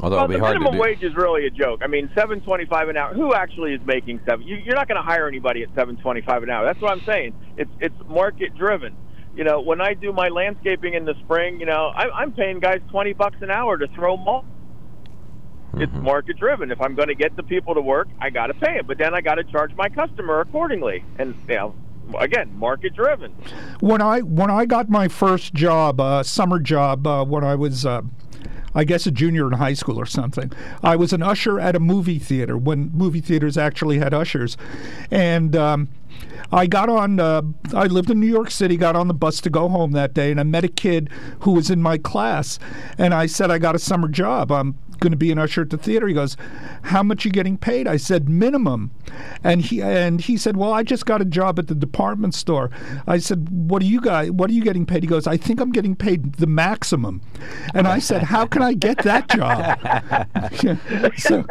Although well, it'll be the minimum wage is really a joke. I mean, seven twenty-five an hour. Who actually is making seven? You, you're not going to hire anybody at seven twenty-five an hour. That's what I'm saying. It's it's market driven you know, when I do my landscaping in the spring, you know, I, I'm paying guys 20 bucks an hour to throw mulch. It's Mm-hmm. market driven. If I'm going to get the people to work, I got to pay them, but then I got to charge my customer accordingly. And you know, again, market driven. When I when I got my first job, uh, summer job, uh, when I was. Uh, I guess a junior in high school or something. I was an usher at a movie theater when movie theaters actually had ushers, and um, I got on. Uh, I lived in New York City. Got on the bus to go home that day, and I met a kid who was in my class, and I said, "I got a summer job. I'm going to be an usher at the theater." He goes, "How much you getting paid?" I said, "Minimum," and he and he said, "Well, I just got a job at the department store." I said, "What do you guys? What are you getting paid?" He goes, "I think I'm getting paid the maximum," and I said, "How can I get that job?" so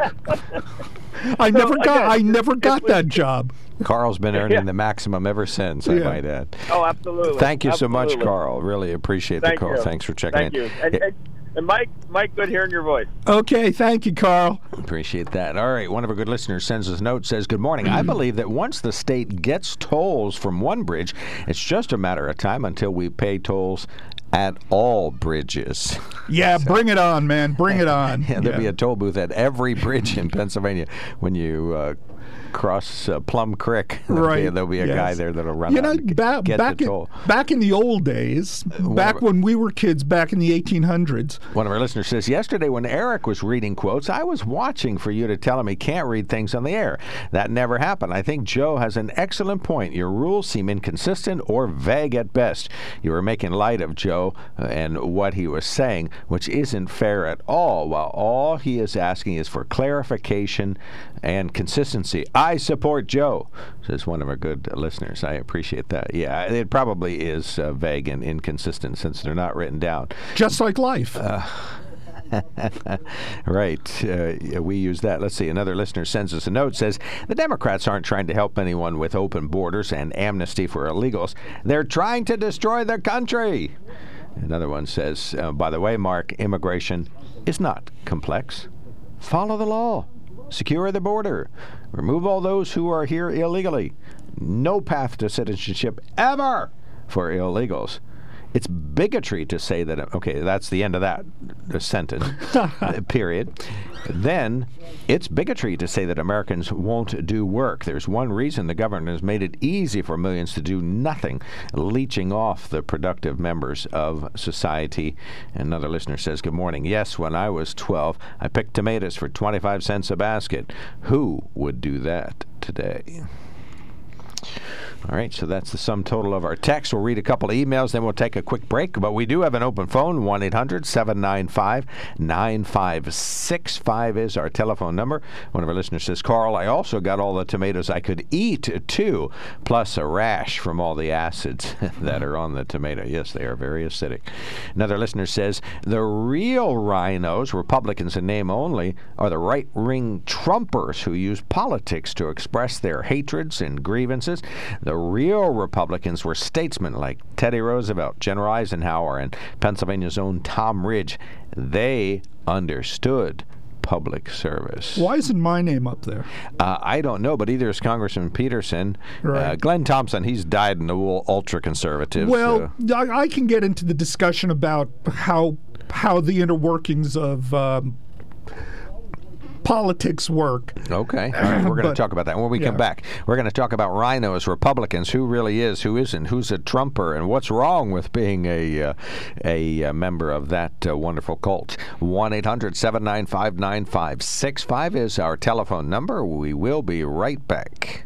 I never got. I never got that job. Carl's been earning the maximum ever since, I Yeah. might add. Oh, absolutely. Thank you so much, Carl. Really appreciate Thank the call. you. Thanks for checking Thank in. You. And, and, and Mike, Mike, good hearing your voice. Okay, thank you, Carl. Appreciate that. All right, one of our good listeners sends us a note says, "Good morning. I believe that once the state gets tolls from one bridge, it's just a matter of time until we pay tolls at all bridges." Yeah, bring it on, man. Bring it on. Yeah, there'll be a toll booth at every bridge in Pennsylvania when you uh, cross uh, Plum Creek. There'll be- Right. There'll be a guy there that'll run You know, ba- back the in, toll. back in the old days, back when we were kids, back in the 1800s. One of our listeners says, Yesterday, when Eric was reading quotes, I was watching for you to tell him he can't read things on the air. That never happened. I think Joe has an excellent point. Your rules seem inconsistent or vague at best. You were making light of Joe uh, and what he was saying, which isn't fair at all, while all he is asking is for clarification and consistency. I support Joe, says one of our good listeners. I appreciate that. Yeah, it probably is uh, vague and inconsistent since they're not written down. Just like life. Right. Uh, we use that. Let's see. Another listener sends us a note says the Democrats aren't trying to help anyone with open borders and amnesty for illegals. They're trying to destroy the country. Another one says, uh, by the way, Mark, immigration is not complex. Follow the law. Secure the border. Remove all those who are here illegally. No path to citizenship ever for illegals. It's bigotry to say that. Okay, that's the end of that sentence. period. Then, it's bigotry to say that Americans won't do work. There's one reason the government has made it easy for millions to do nothing, leeching off the productive members of society. Another listener says, Good morning. Yes, when I was 12, I picked tomatoes for 25 cents a basket. Who would do that today? All right, so that's the sum total of our text. We'll read a couple of emails, then we'll take a quick break. But we do have an open phone 1 800 795 9565 is our telephone number. One of our listeners says, Carl, I also got all the tomatoes I could eat, too, plus a rash from all the acids that are on the tomato. Yes, they are very acidic. Another listener says, the real RINOs, Republicans in name only, are the right wing Trumpers who use politics to express their hatreds and grievances. The real Republicans were statesmen like Teddy Roosevelt, General Eisenhower, and Pennsylvania's own Tom Ridge. They understood public service. Why isn't my name up there? Uh, I don't know, but either is Congressman Peterson. Right. Uh, Glenn Thompson, he's died in the ultra conservative. Well, I, I can get into the discussion about how how the inner workings of um, politics work. Okay. All right. We're going to talk about that when we come back. We're going to talk about RINOs, Republicans, who really is, who isn't, who's a Trumper, and what's wrong with being a uh, a uh, member of that uh, wonderful cult. 1 800 795 9565 is our telephone number. We will be right back.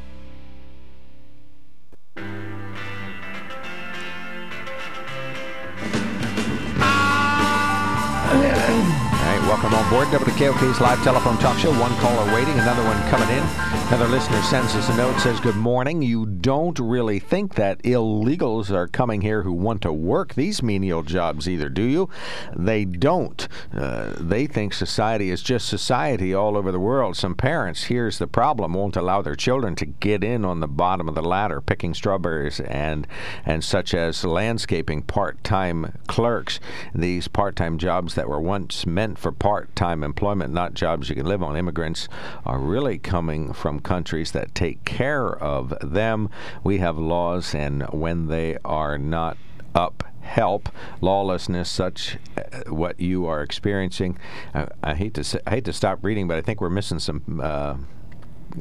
Right, welcome on board WKOK's live telephone talk show. One caller waiting, another one coming in. Another listener sends us a note, says, Good morning. You don't really think that illegals are coming here who want to work these menial jobs either, do you? They don't. Uh, they think society is just society all over the world. Some parents, here's the problem, won't allow their children to get in on the bottom of the ladder, picking strawberries and, and such as landscaping part time clerks. These part time jobs that were once meant for part time employment, not jobs you can live on. Immigrants are really coming from countries that take care of them. We have laws, and when they are not up help lawlessness such uh, what you are experiencing I, I hate to say, I hate to stop reading but I think we're missing some uh,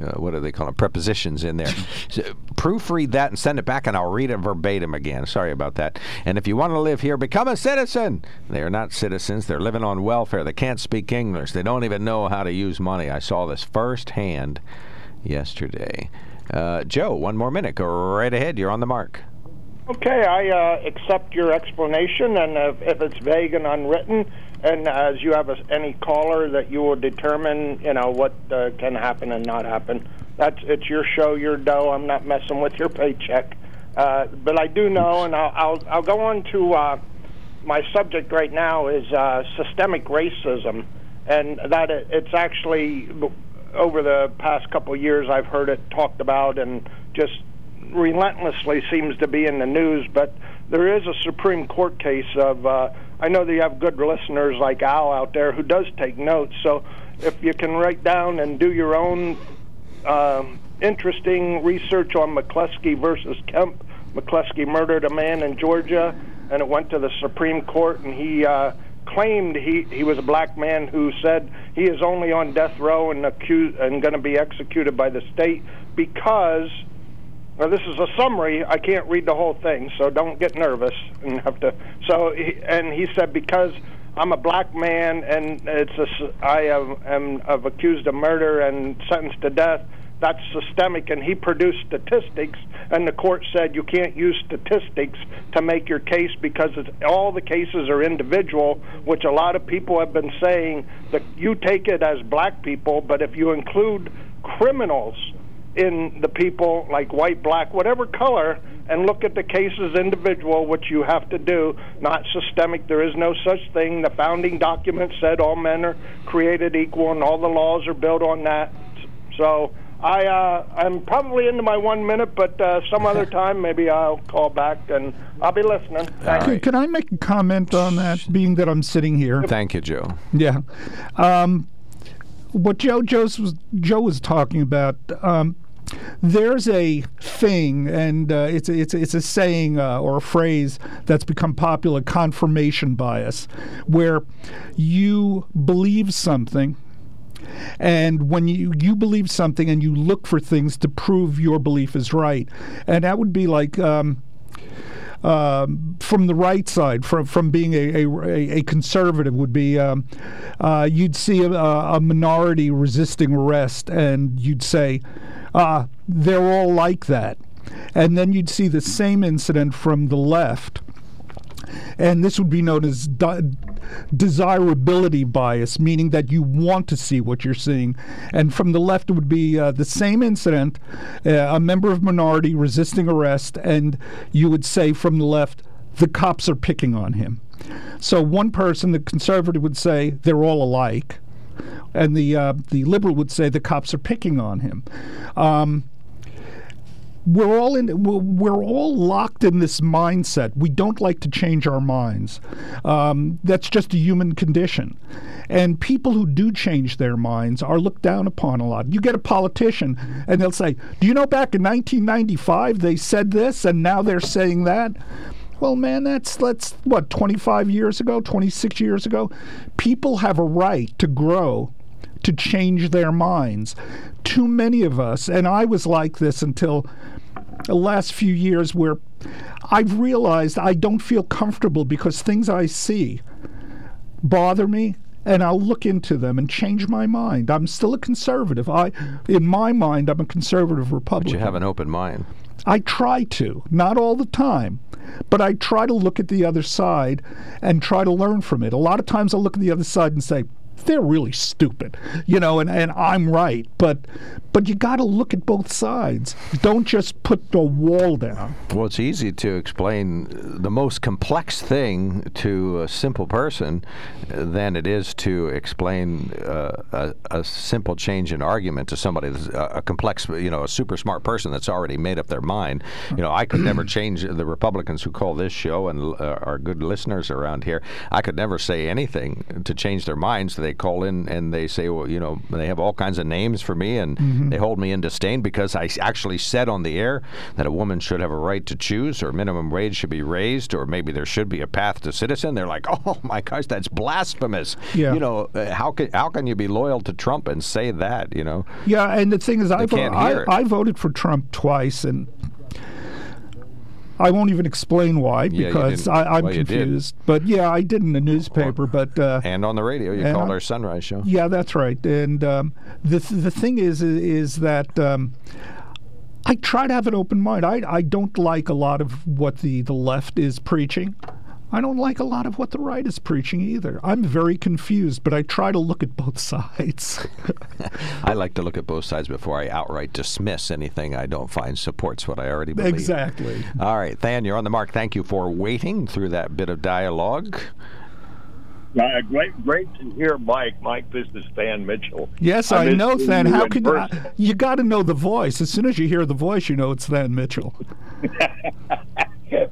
uh, what do they call them? Prepositions in there. so, proofread that and send it back, and I'll read it verbatim again. Sorry about that. And if you want to live here, become a citizen. They are not citizens. They're living on welfare. They can't speak English. They don't even know how to use money. I saw this firsthand yesterday. Uh, Joe, one more minute. Go right ahead. You're on the mark. Okay, I uh, accept your explanation, and if, if it's vague and unwritten, and as you have a, any caller that you will determine, you know what uh, can happen and not happen. That's it's your show, your dough. I'm not messing with your paycheck. Uh, but I do know, and I'll I'll, I'll go on to uh, my subject right now is uh, systemic racism, and that it, it's actually over the past couple of years I've heard it talked about and just relentlessly seems to be in the news, but there is a Supreme Court case of. Uh, I know that you have good listeners like Al out there who does take notes. So if you can write down and do your own um, interesting research on McCleskey versus Kemp. McCleskey murdered a man in Georgia, and it went to the Supreme Court, and he. Uh, claimed he he was a black man who said he is only on death row and accused and going to be executed by the state because well, this is a summary. I can't read the whole thing, so don't get nervous and have to. So, and he said because I'm a black man and it's a, I am, am of accused of murder and sentenced to death. That's systemic, and he produced statistics, and the court said you can't use statistics to make your case because it's, all the cases are individual, which a lot of people have been saying that you take it as black people, but if you include criminals in the people like white, black, whatever color, and look at the cases individual, which you have to do, not systemic. There is no such thing. The founding document said all men are created equal, and all the laws are built on that. So I uh, I'm probably into my one minute, but uh, some other time maybe I'll call back and I'll be listening. Thank Can, you. can I make a comment on that, being that I'm sitting here? Thank you, Joe. Yeah. Um, what Joe Joe's was Joe was talking about. Um, there's a thing, and uh, it's a, it's it's a saying uh, or a phrase that's become popular: confirmation bias, where you believe something. And when you, you believe something and you look for things to prove your belief is right, and that would be like um, um, from the right side, from from being a, a, a conservative, would be um, uh, you'd see a, a, minority resisting arrest, and you'd say uh, they're all like that, and then you'd see the same incident from the left. And this would be known as de- desirability bias, meaning that you want to see what you're seeing. And from the left, it would be uh, the same incident, uh, a member of minority resisting arrest, and you would say from the left, the cops are picking on him. So one person, the conservative, would say they're all alike, and the uh, the liberal would say the cops are picking on him. Um, we're all in we're all locked in this mindset. We don't like to change our minds. Um, that's just a human condition. And people who do change their minds are looked down upon a lot. You get a politician and they'll say do you know back in 1995 they said this and now they're saying that well, man, that's that's what 25 years ago, 26 years ago. People have a right to grow, to change their minds. Too many of us, and I was like this until the last few years, where I've realized I don't feel comfortable because things I see bother me and I'll look into them and change my mind. I'm still a conservative. I, in my mind, I'm a conservative Republican. But you have an open mind. I try to, not all the time, but I try to look at the other side and try to learn from it. A lot of times I'll look at the other side and say, they're really stupid, you know, and, and I'm right. But but you got to look at both sides. Don't just put the wall down. Well, it's easy to explain the most complex thing to a simple person than it is to explain uh, a, a, simple change in argument to somebody, a, a, complex, you know, a super smart person that's already made up their mind. You know, I could never change the Republicans who call this show and uh, are good listeners around here. I could never say anything to change their minds. They call in and they say, well, you know, they have all kinds of names for me and. Mm-hmm. They hold me in disdain because I actually said on the air that a woman should have a right to choose, or minimum wage should be raised, or maybe there should be a path to citizen. They're like, oh my gosh, that's blasphemous. Yeah. You know, uh, how can how can you be loyal to Trump and say that? You know. Yeah, and the thing is, I, vo- I, I voted for Trump twice, and I won't even explain why because yeah, I, am well, confused. But yeah, I did in the newspaper, but uh, and on the radio, you called our Sunrise show. Yeah, that's right. And um, the th- the thing is, is that. Um, I try to have an open mind. I, I don't like a lot of what the, the left is preaching. I don't like a lot of what the right is preaching either. I'm very confused, but I try to look at both sides. I like to look at both sides before I outright dismiss anything I don't find supports what I already believe. Exactly. All right, Than, you're on the mark. Thank you for waiting through that bit of dialogue. Uh, great, great to hear Mike. Mike, this is Than Mitchell. Yes, I, I know Than. How can you? You got to know the voice. As soon as you hear the voice, you know it's Than Mitchell.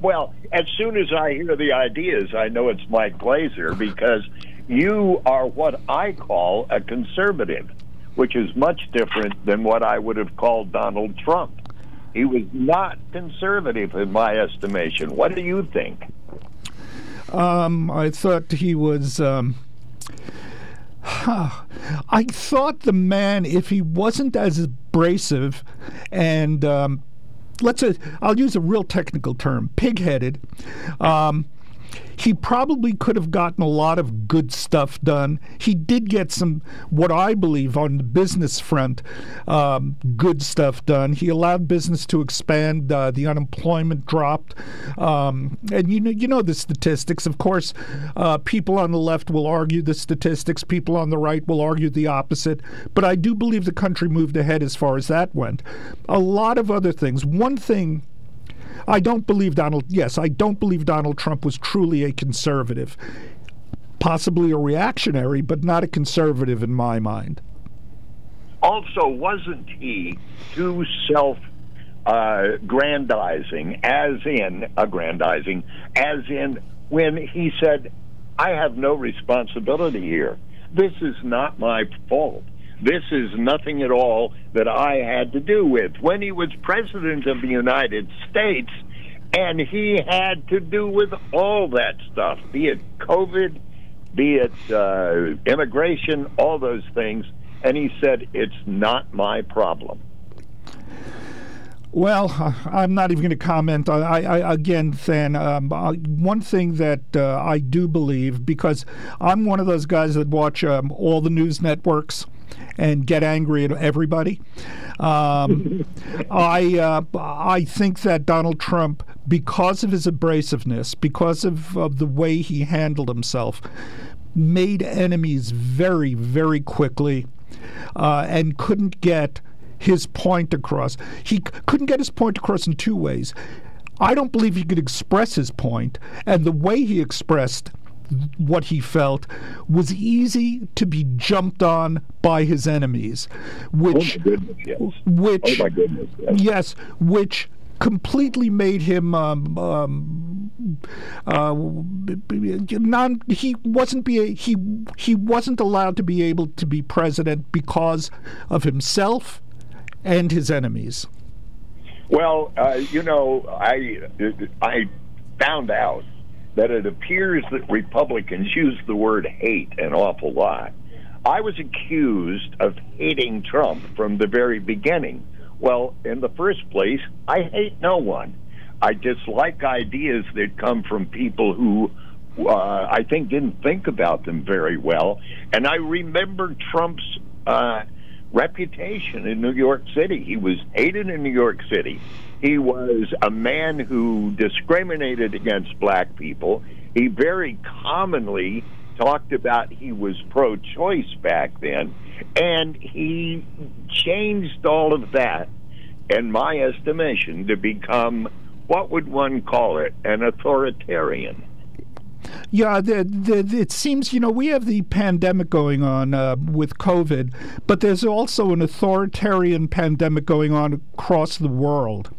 well, as soon as I hear the ideas, I know it's Mike Glazer because you are what I call a conservative, which is much different than what I would have called Donald Trump. He was not conservative in my estimation. What do you think? Um, I thought he was. Um, I thought the man, if he wasn't as abrasive and um, let's say, I'll use a real technical term, pig-headed. Um, he probably could have gotten a lot of good stuff done. He did get some, what I believe, on the business front, um, good stuff done. He allowed business to expand. Uh, the unemployment dropped, um, and you know, you know the statistics. Of course, uh, people on the left will argue the statistics. People on the right will argue the opposite. But I do believe the country moved ahead as far as that went. A lot of other things. One thing I don't believe Donald. Yes, I don't believe Donald Trump was truly a conservative. Possibly a reactionary, but not a conservative in my mind. Also, wasn't he too self uh, grandizing, as in aggrandizing, as in when he said, I have no responsibility here. This is not my fault. This is nothing at all that I had to do with. When he was president of the United States, and he had to do with all that stuff, be it COVID, be it uh, immigration, all those things. And he said, It's not my problem. Well, I'm not even going to comment. I, I again, Than, um, uh, one thing that uh, I do believe, because I'm one of those guys that watch um, all the news networks and get angry at everybody. Um, I uh, I think that Donald Trump, because of his abrasiveness, because of, of the way he handled himself, made enemies very, very quickly, uh, and couldn't get his point across. He c- couldn't get his point across in two ways. I don't believe he could express his point, and the way he expressed what he felt was easy to be jumped on by his enemies, which, oh goodness, yes. which, oh my goodness, yes. yes, which completely made him um, um, uh, non. He wasn't be he he wasn't allowed to be able to be president because of himself and his enemies? Well, uh, you know, I I found out that it appears that Republicans use the word hate an awful lot. I was accused of hating Trump from the very beginning. Well, in the first place, I hate no one. I dislike ideas that come from people who uh, I think didn't think about them very well. And I remember Trump's uh, reputation in New York City. He was hated in New York City. He was a man who discriminated against black people. He very commonly talked about he was pro choice back then, and he changed all of that, in my estimation, to become what would one call it? An authoritarian. Yeah, the, the, it seems, you know, we have the pandemic going on uh, with COVID, but there's also an authoritarian pandemic going on across the world.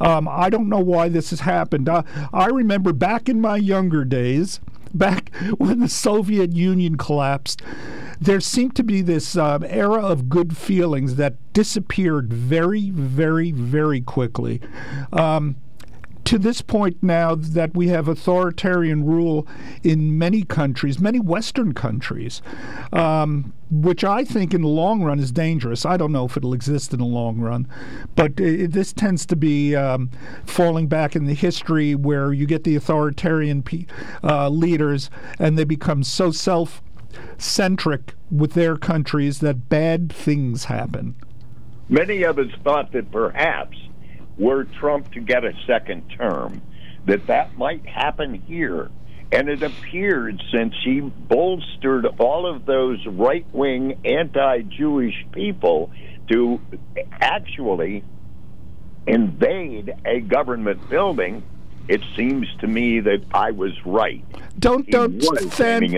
Um, I don't know why this has happened. Uh, I remember back in my younger days, back when the Soviet Union collapsed, there seemed to be this uh, era of good feelings that disappeared very, very, very quickly. Um, to this point now that we have authoritarian rule in many countries, many Western countries, um, which I think in the long run is dangerous. I don't know if it'll exist in the long run, but it, this tends to be um, falling back in the history where you get the authoritarian pe- uh, leaders and they become so self centric with their countries that bad things happen. Many of us thought that perhaps were Trump to get a second term, that that might happen here. And it appeared since he bolstered all of those right wing anti Jewish people to actually invade a government building, it seems to me that I was right. Don't, don't,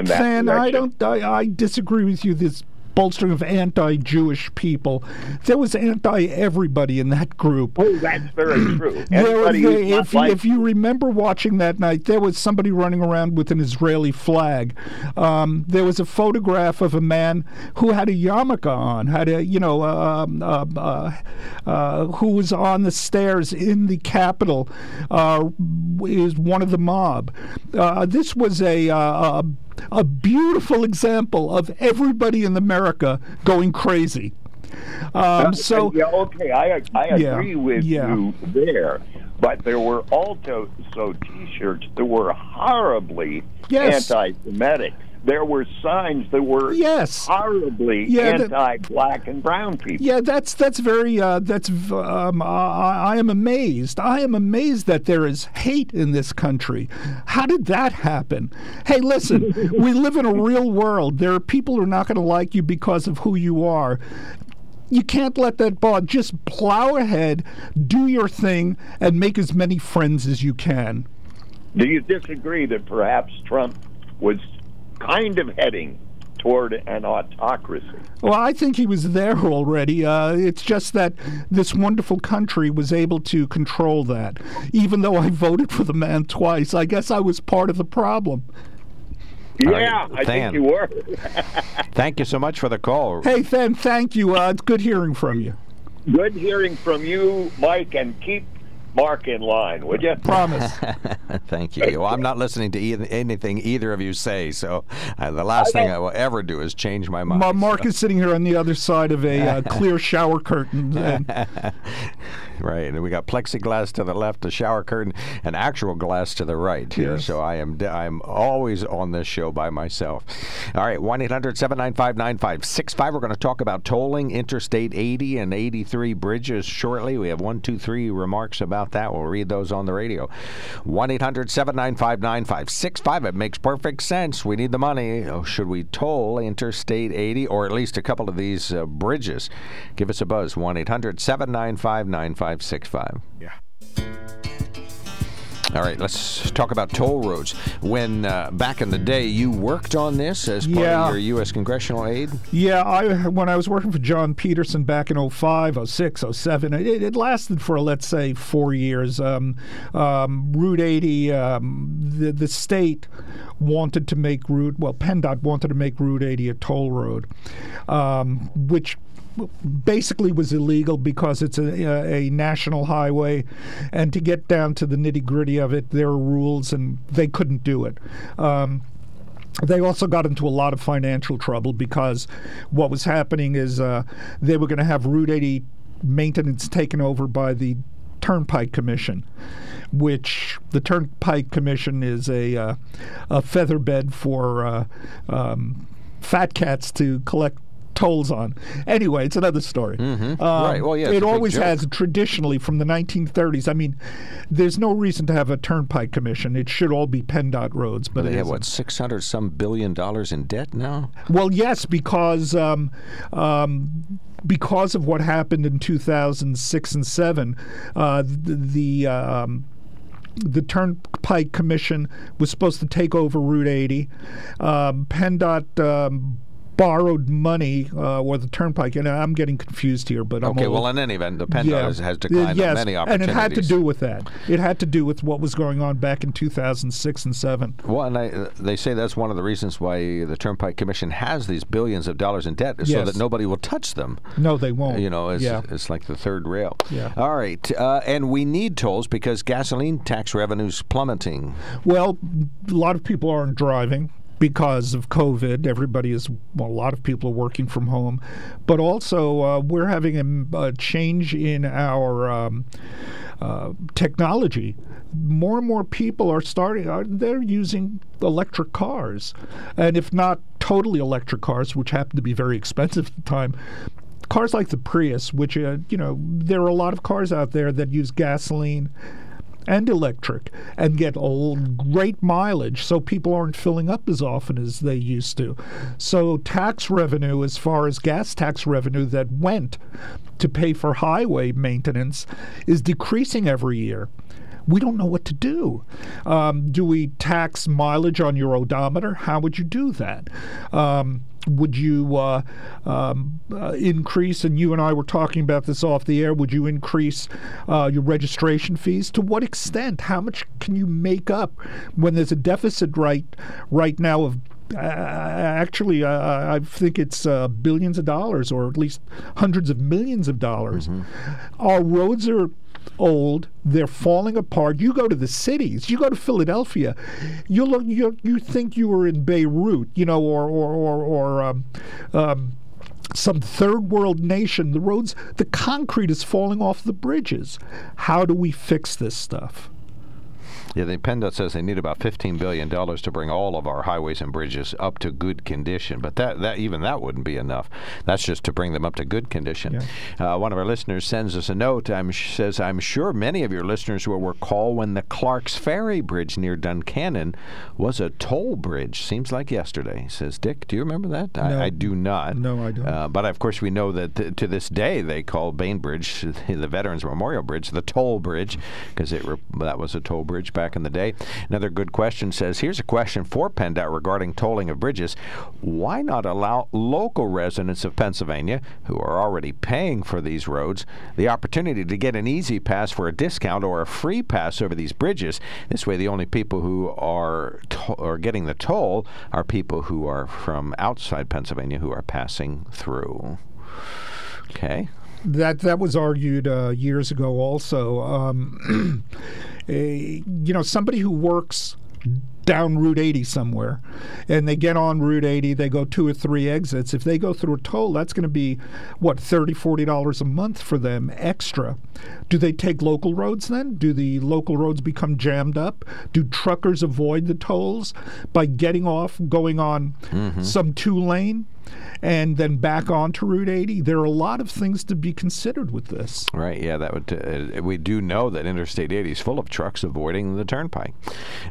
Than, Than I don't, I, I disagree with you. This bolstering of anti-Jewish people. There was anti-everybody in that group. Oh, that's very true. there, if, like if, you remember watching that night, there was somebody running around with an Israeli flag. Um, there was a photograph of a man who had a yarmulke on, had a you know, uh, uh, uh, uh who was on the stairs in the Capitol, uh, is one of the mob. Uh, this was a, a a beautiful example of everybody in America going crazy. Um, so yeah, okay, I I agree yeah, with yeah. you there, but there were also so T-shirts that were horribly yes. anti-Semitic there were signs that were yes horribly yeah, anti-black and brown people. Yeah, that's that's very uh, that's um, I, I, am amazed. I am amazed that there is hate in this country. How did that happen? Hey, listen, we live in a real world. There are people who are not going to like you because of who you are you can't let that bog just plow ahead, do your thing, and make as many friends as you can. Do you disagree that perhaps Trump was kind of heading toward an autocracy? Well, I think he was there already. Uh, it's just that this wonderful country was able to control that. Even though I voted for the man twice, I guess I was part of the problem. Yeah, right, I Than. think you were. Thank you so much for the call. Hey, Than, thank you. Uh, it's good hearing from you. Good hearing from you, Mike, and keep Mark in line, would you? Promise. Thank you. Well, I'm not listening to either, anything either of you say, so uh, the last thing I will ever do is change my mind. Ma- Mark so. is sitting here on the other side of a uh, clear shower curtain. And Right, and we got plexiglass to the left, a shower curtain, and actual glass to the right here. Yes. So I am I'm always on this show by myself. All right, one 9565 We're going to talk about tolling Interstate 80 and 83 bridges shortly. We have one, two, three remarks about that. We'll read those on the radio. One 9565 It makes perfect sense. We need the money. Oh, should we toll Interstate 80 or at least a couple of these uh, bridges? Give us a buzz. One 795 9565 Yeah. All right, let's talk about toll roads. When uh, back in the day you worked on this as part Yeah. of your U.S. congressional aid, yeah, I when I was working for John Peterson back in 05, 06, 07, it, it lasted for, let's say, four years. Um, um, Route 80, um, the, the state wanted to make Route, well, PennDOT wanted to make Route 80 a toll road, um, which basically was illegal because it's a, a national highway, and to get down to the nitty gritty of it, there are rules, and they couldn't do it. Um, they also got into a lot of financial trouble because what was happening is uh, they were going to have Route 80 maintenance taken over by the Turnpike Commission, which the Turnpike Commission is a, uh, a featherbed for uh, um, fat cats to collect tolls on. Anyway, it's another story. Um, Right. Well, yeah, it always has traditionally from the 1930s. I mean, there's no reason to have a Turnpike Commission. It should all be PennDOT roads, but they it have isn't. what six hundred some billion dollars in debt now. Well, yes, because um, um, because of what happened in 2006 and seven, uh, the, the um, the Turnpike Commission was supposed to take over Route 80. Um, PennDOT um, borrowed money, uh, or the Turnpike, and I'm getting confused here, but I'm Okay. Well, in any event, the PennDOT Yeah. has, has Uh, declined yes, on many and it had to do with that. It had to do with what was going on back in 2006 and seven. Well, and I, uh, they say that's one of the reasons why the Turnpike Commission has these billions of dollars in debt, is so that nobody will touch them. No, they won't. You know, it's, yeah. it's like the third rail. Yeah. All right. Uh, and we need tolls because gasoline tax revenue's plummeting. Well, a lot of people aren't driving because of COVID. Everybody is, well, a lot of people are working from home. But also, uh, we're having a, a change in our um, uh, technology. More and more people are starting, are, they're using electric cars. And if not totally electric cars, which happen to be very expensive at the time, cars like the Prius, which, uh, you know, there are a lot of cars out there that use gasoline and electric and get l- great mileage so people aren't filling up as often as they used to. So tax revenue as far as gas tax revenue that went to pay for highway maintenance is decreasing every year. We don't know what to do. Um, do we tax mileage on your odometer? How would you do that? Um, would you uh, um, uh, increase, and you and I were talking about this off the air, would you increase uh, your registration fees? To what extent? How much can you make up when there's a deficit right, right now of uh, actually, uh, I think it's uh, billions of dollars, or at least hundreds of millions of dollars. Our roads are old; they're falling apart. You go to the cities, you go to Philadelphia, you look, you you think you were in Beirut, you know, or or or, or um, um, some third world nation. The roads, the concrete is falling off the bridges. How do we fix this stuff? Yeah, the PennDOT says they need about $15 billion to bring all of our highways and bridges up to good condition. But that, that even that wouldn't be enough. That's just to bring them up to good condition. Yeah. Uh, one of our listeners sends us a note. I'm, says, I'm sure many of your listeners will recall when the Clark's Ferry Bridge near Duncannon was a toll bridge. Seems like yesterday. Says Dick, do you remember that? No. I, I do not. No, I don't. Uh, but of course, we know that th- to this day they call Bainbridge, the Veterans Memorial Bridge, the toll bridge because re- that was a toll bridge back in the day. Another good question says, here's a question for PennDOT regarding tolling of bridges. Why not allow local residents of Pennsylvania who are already paying for these roads the opportunity to get an easy pass for a discount or a free pass over these bridges? This way, the only people who are to- are getting the toll are people who are from outside Pennsylvania who are passing through. Okay. That that was argued uh, years ago. Also, um, a, you know, somebody who works down Route 80 somewhere, and they get on Route 80, they go two or three exits. If they go through a toll, that's going to be what 30 40 dollars a month for them extra. Do they take local roads then? Do the local roads become jammed up? Do truckers avoid the tolls by getting off, going on mm-hmm. some two lane? And then back onto Route 80. There are a lot of things to be considered with this. Right. Yeah. That would. Uh, we do know that Interstate 80 is full of trucks avoiding the turnpike.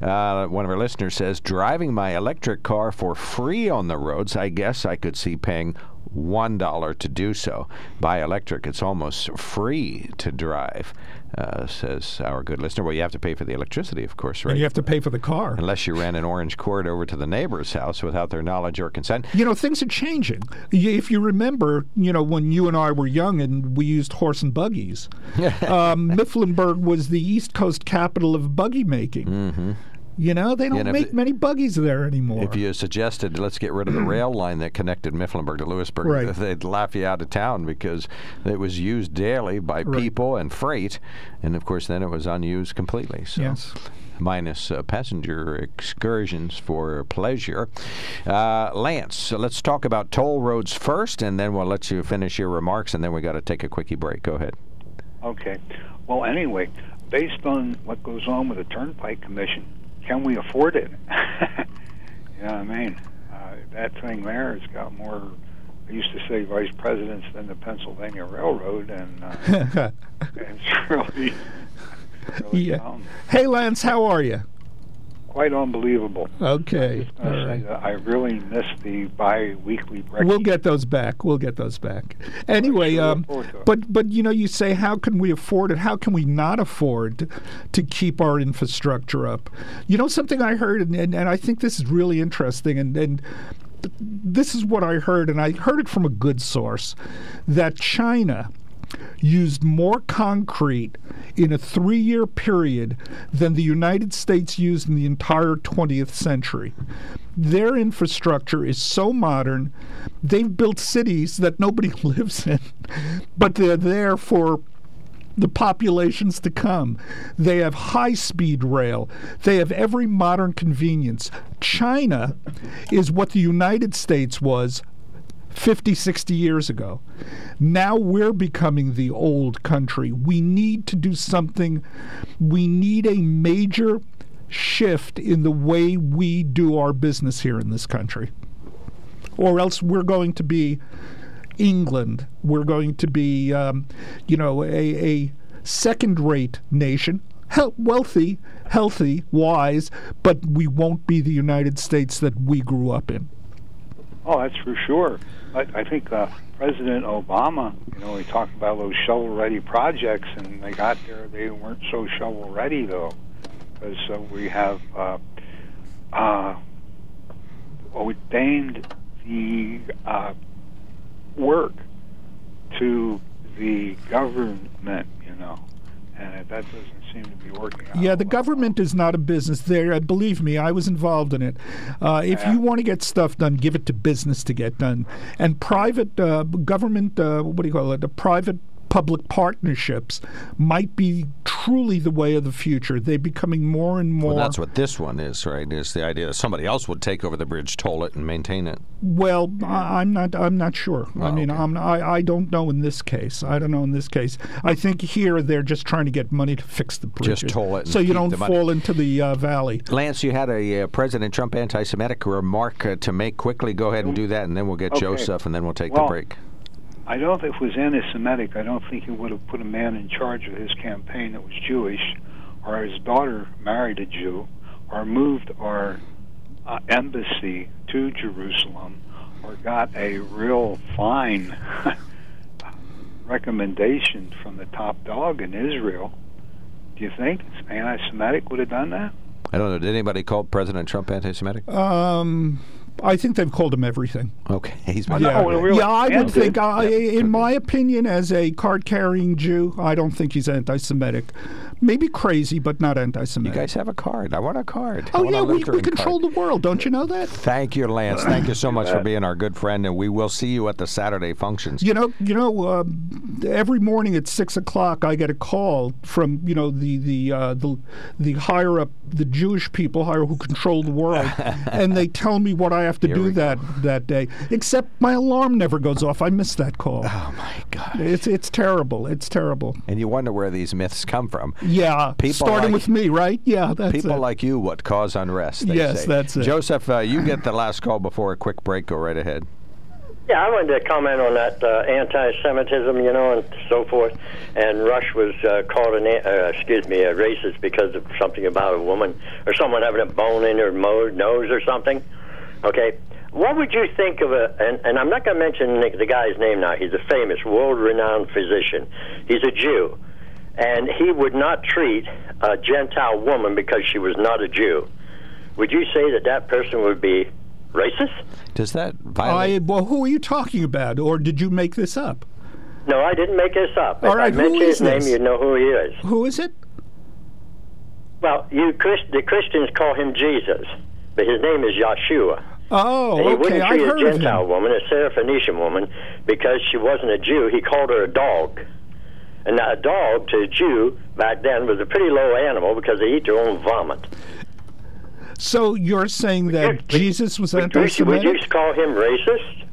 Uh, one of our listeners says, "Driving my electric car for free on the roads. I guess I could see paying." one dollar to do so. By electric, it's almost free to drive uh, says our good listener. Well, you have to pay for the electricity, of course, right? And you have to pay for the car. Unless you ran an orange cord over to the neighbor's house without their knowledge or consent. You know, things are changing. If you remember, you know, when you and I were young and we used horse and buggies, um, Mifflinburg was the East Coast capital of buggy making. Mm-hmm. You know, they don't make many buggies there anymore. If you suggested let's get rid of the rail line that connected Mifflinburg to Lewisburg, right. they'd laugh you out of town because it was used daily by right. people and freight, and of course then it was unused completely. So. Yes minus uh, passenger excursions for pleasure. Uh, Lance, so let's talk about toll roads first, and then we'll let you finish your remarks, and then we got to take a quickie break. Go ahead. Okay. Well, anyway, based on what goes on with the Turnpike Commission, can we afford it? you know what I mean? Uh, that thing there has got more. I used to say vice presidents than the Pennsylvania Railroad, and uh, it's really. really yeah. Dumb. Hey, Lance, how are you? Quite unbelievable. Okay. I, I really miss the bi-weekly breakfast. We'll get those back. We'll get those back. Anyway, sure um, but but you know, you say how can we afford it? How can we not afford to keep our infrastructure up? You know, something I heard, and, and, and I think this is really interesting, and and this is what I heard, and I heard it from a good source, that China used more concrete in a three year period than the United States used in the entire 20th century. Their infrastructure is so modern, they've built cities that nobody lives in, but they're there for the populations to come. They have high speed rail. They have every modern convenience. China is what the United States was 50, 60 years ago. Now we're becoming the old country. We need to do something. We need a major shift in the way we do our business here in this country. Or else we're going to be England. We're going to be, um, you know, a, a second rate nation. wealthy, healthy, wise, but we won't be the United States that we grew up in. Oh, that's for sure. I, I think uh, President Obama, you know, he talked about those shovel-ready projects, and they got there. They weren't so shovel-ready though, because uh, we have uh, uh, ordained the uh, work to the government, you know, and that doesn't seem to be working Yeah, the government is not a business. There, uh, believe me, I was involved in it. Uh, if yeah. you want to get stuff done, give it to business to get done. And private uh, government, uh, what do you call it? The private public partnerships might be truly the way of the future. They're becoming more and more. Well, that's what this one is, right? Is the idea that somebody else would take over the bridge, toll it, and maintain it. Well, I, I'm not. I'm not sure. I Oh, mean, okay. I'm, I I don't know in this case. I don't know in this case. I think here they're just trying to get money to fix the bridge. Just toll it and so you don't fall into the uh, valley. Lance, you had a uh, President Trump anti-Semitic remark uh, to make quickly. Go ahead and do that, and then we'll get Okay. Joseph, and then we'll take Well, the break. I don't think it was anti-Semitic. I don't think he would have put a man in charge of his campaign that was Jewish, or his daughter married a Jew, or moved our uh, embassy to Jerusalem, or got a real fine recommendation from the top dog in Israel. Do you think anti-Semitic would have done that? I don't know. Did anybody call President Trump anti-Semitic? Um, I think they've called him everything. okay, he's been. no, really, yeah, I would think, did. I, uh, in my opinion, as a card-carrying Jew, I don't think he's anti-Semitic. Maybe crazy, but not anti-Semitic. You guys have a card. I want a card. Oh yeah, we, we control card. the world. Don't you know that? Thank you, Lance. Thank you so much for being our good friend, and we will see you at the Saturday functions. You know, you know. Uh, every morning at six o'clock, I get a call from you know the the uh, the the higher up, the Jewish people higher who control the world, and they tell me what I have to Here do we go. that that day. Except my alarm never goes off. I miss that call. Oh my God! It's it's terrible. It's terrible. And you wonder where these myths come from. Yeah, People starting like- with me, right? Yeah, that's People it. like you, what cause unrest? They Yes, say. that's it. Joseph, uh, you get the last call before a quick break. Go right ahead. Yeah, I wanted to comment on that uh, anti-Semitism, you know, and so forth. And Rush was uh, called an, uh, excuse me, a racist because of something about a woman or someone having a bone in her mo- nose or something. Okay, what would you think of a? And, and I'm not going to mention the, the guy's name now. He's a famous, world-renowned physician. He's a Jew, and he would not treat a Gentile woman because she was not a Jew. Would you say that that person would be racist? Does that I, violate? well, who are you talking about, or did you make this up? No, I didn't make this up. All if right, I who mention is his name, this? you know who he is. Who is it? Well, you Chris, the Christians call him Jesus, but his name is Yeshua. Oh, and he okay, wouldn't I've treat a Gentile woman, a Syrophoenician woman, because she wasn't a Jew. He called her a dog. And now a dog to a Jew back then was a pretty low animal because they eat their own vomit. So you're saying that you- Jesus was Would you, would anti-Semitic? you call him racist?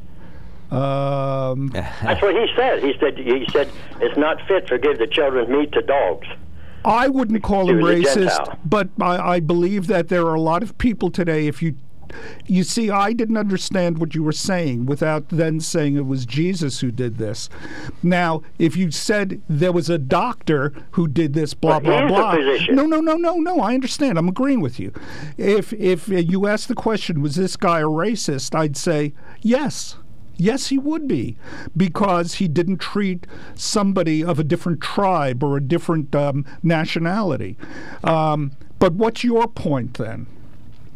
Um, That's what he said. He said he said it's not fit to give the children's meat to dogs. I wouldn't call him He was racist, but I, I believe that there are a lot of people today. If you, you see, I didn't understand what you were saying without then saying it was Jesus who did this. Now, if you said there was a doctor who did this, blah blah blah. No, no, no, no, no. I understand. I'm agreeing with you. If if you asked the question, was this guy a racist? I'd say yes. Yes, he would be, because he didn't treat somebody of a different tribe or a different um, nationality. Um, but what's your point then?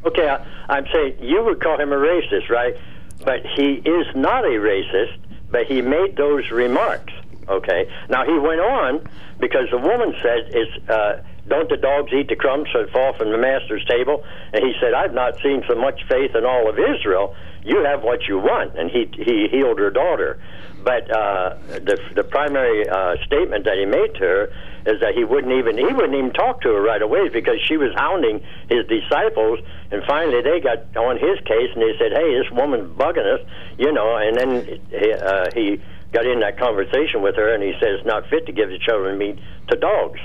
Okay, I, I'm saying you would call him a racist, right? But he is not a racist, but he made those remarks. Okay, now he went on because the woman said, "Is uh, don't the dogs eat the crumbs that fall from the master's table?" And he said, "I've not seen so much faith in all of Israel. You have what you want." And he he healed her daughter. But uh, the the primary uh, statement that he made to her is that he wouldn't even he wouldn't even talk to her right away because she was hounding his disciples, and finally they got on his case and they said, "Hey, this woman's bugging us," you know. And then he, uh, he got in that conversation with her, and he it's not fit to give the children meat to dogs.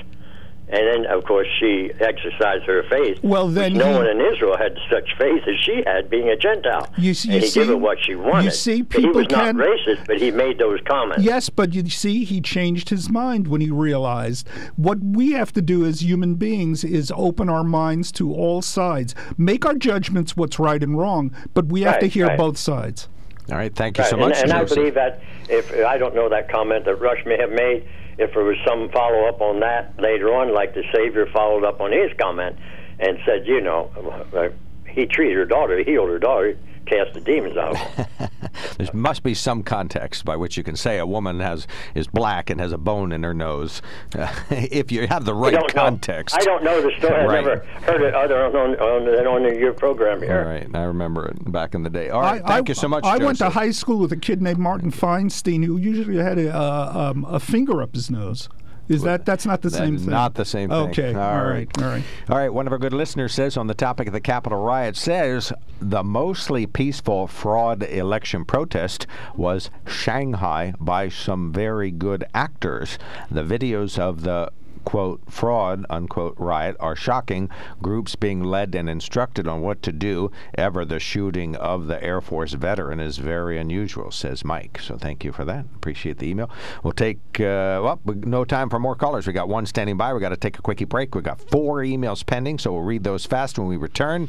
And then, of course, she exercised her faith. Well, then no he- one in Israel had such faith as she had, being a Gentile. You you and he see- gave her what she wanted. you see, But he people was not racist, but he made those comments. Yes, but you see, he changed his mind when he realized what we have to do as human beings is open our minds to all sides, make our judgments what's right and wrong, but we have to hear right. both sides. All right. Thank you Right, so and, much, and I believe that if I don't know that comment that Rush may have made, if there was some follow up on that later on, like the Savior followed up on his comment and said, you know, uh, he treated her daughter, he healed her daughter, cast the demons out. of her. There must be some context by which you can say a woman has is black and has a bone in her nose, uh, if you have the right don't context. Know. I don't know the story. I've Right. never heard it other on on, than on your program here. All right, I remember it back in the day. All right, I, thank I- you so much. I went to high school with a kid named Martin Feinstein who usually had a, uh, um, a finger up his nose. Is that that's not the That same thing? Not the same thing. Okay. all right. All right. All right. One of our good listeners says on the topic of the Capitol riot says the mostly peaceful fraud election protest was Shanghai by some very good actors. The videos of the quote fraud unquote riot are shocking. Groups being led and instructed on what to do. Ever the shooting of the air force veteran is very unusual says mike. So thank you for that. Appreciate the email. We'll take uh, well no time for more callers. We got one standing by. We got to take a quickie break. We got four emails pending so we'll read those fast when we return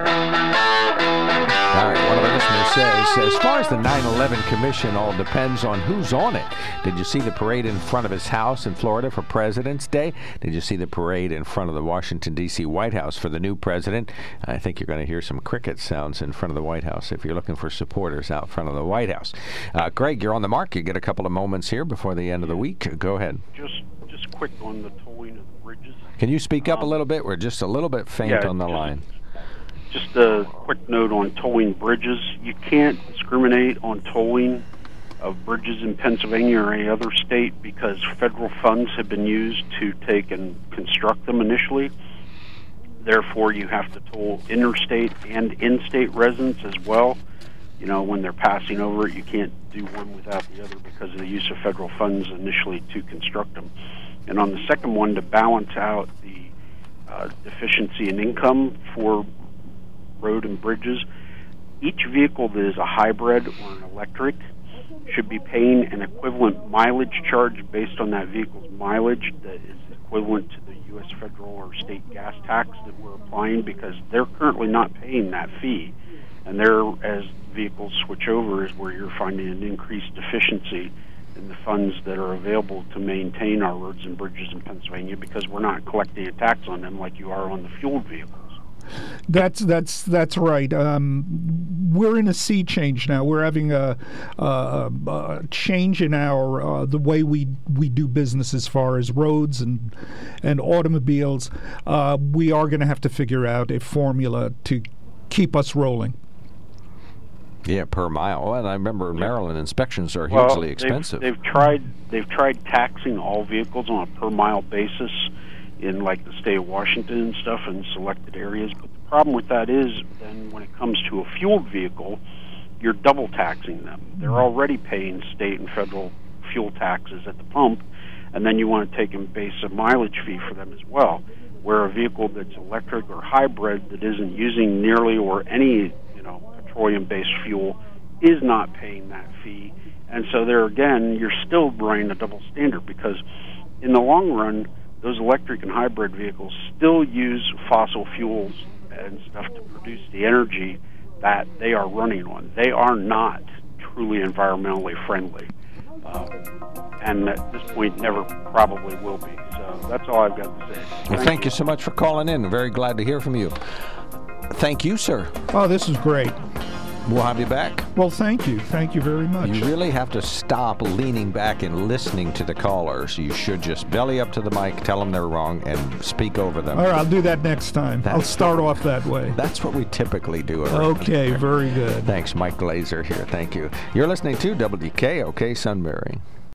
All right, one of our listeners says, as far as the 9 11 Commission, all depends on who's on it. Did you see the parade in front of his house in Florida for President's Day? Did you see the parade in front of the Washington, D.C. White House for the new president? I think you're going to hear some cricket sounds in front of the White House if you're looking for supporters out front of the White House. Uh, Greg, you're on the mark. You get a couple of moments here before the end of the week. Go ahead. Just just quick on the towing of the bridges. Can you speak up a little bit? We're just a little bit faint yeah, on the just- line. Just a quick note on towing bridges. You can't discriminate on towing of bridges in Pennsylvania or any other state because federal funds have been used to take and construct them initially. Therefore, you have to toll interstate and in-state residents as well. You know, when they're passing over it, you can't do one without the other because of the use of federal funds initially to construct them. And on the second one, to balance out the uh, deficiency in income for road and bridges, each vehicle that is a hybrid or an electric should be paying an equivalent mileage charge based on that vehicle's mileage that is equivalent to the U.S. federal or state gas tax that we're applying because they're currently not paying that fee. And there, as vehicles switch over, is where you're finding an increased deficiency in the funds that are available to maintain our roads and bridges in Pennsylvania because we're not collecting a tax on them like you are on the fueled vehicles. That's that's that's right. Um, we're in a sea change now. We're having a, a, a change in our uh, the way we we do business as far as roads and and automobiles. Uh, we are going to have to figure out a formula to keep us rolling. Yeah, per mile. And I remember in Maryland, inspections are Well, hugely they've- expensive. They've, tried they've tried taxing all vehicles on a per mile basis in like the state of Washington and stuff in selected areas. But the problem with that is then when it comes to a fueled vehicle, you're double taxing them. They're mm-hmm. already paying state and federal fuel taxes at the pump, and then you want to take and base a mileage fee for them as well. Where a vehicle that's electric or hybrid that isn't using nearly or any you know petroleum-based fuel is not paying that fee, and so there again you're still running a double standard because in the long run those electric and hybrid vehicles still use fossil fuels and stuff to produce the energy that they are running on. They are not truly environmentally friendly. Uh, and at this point, never probably will be. So that's all I've got to say. Well, thank you so much for calling in. Very glad to hear from you. Thank you, sir. Oh, this is great. We'll have you back. Well, thank you. Thank you very much. You really have to stop leaning back and listening to the callers. You should just belly up to the mic, tell them they're wrong, and speak over them. All right, I'll do that next time. I'll That's start off that way. That's what we typically do. Okay, very good. Thanks, Mike Glazer here. Thank you. You're listening to WKOK Sunbury.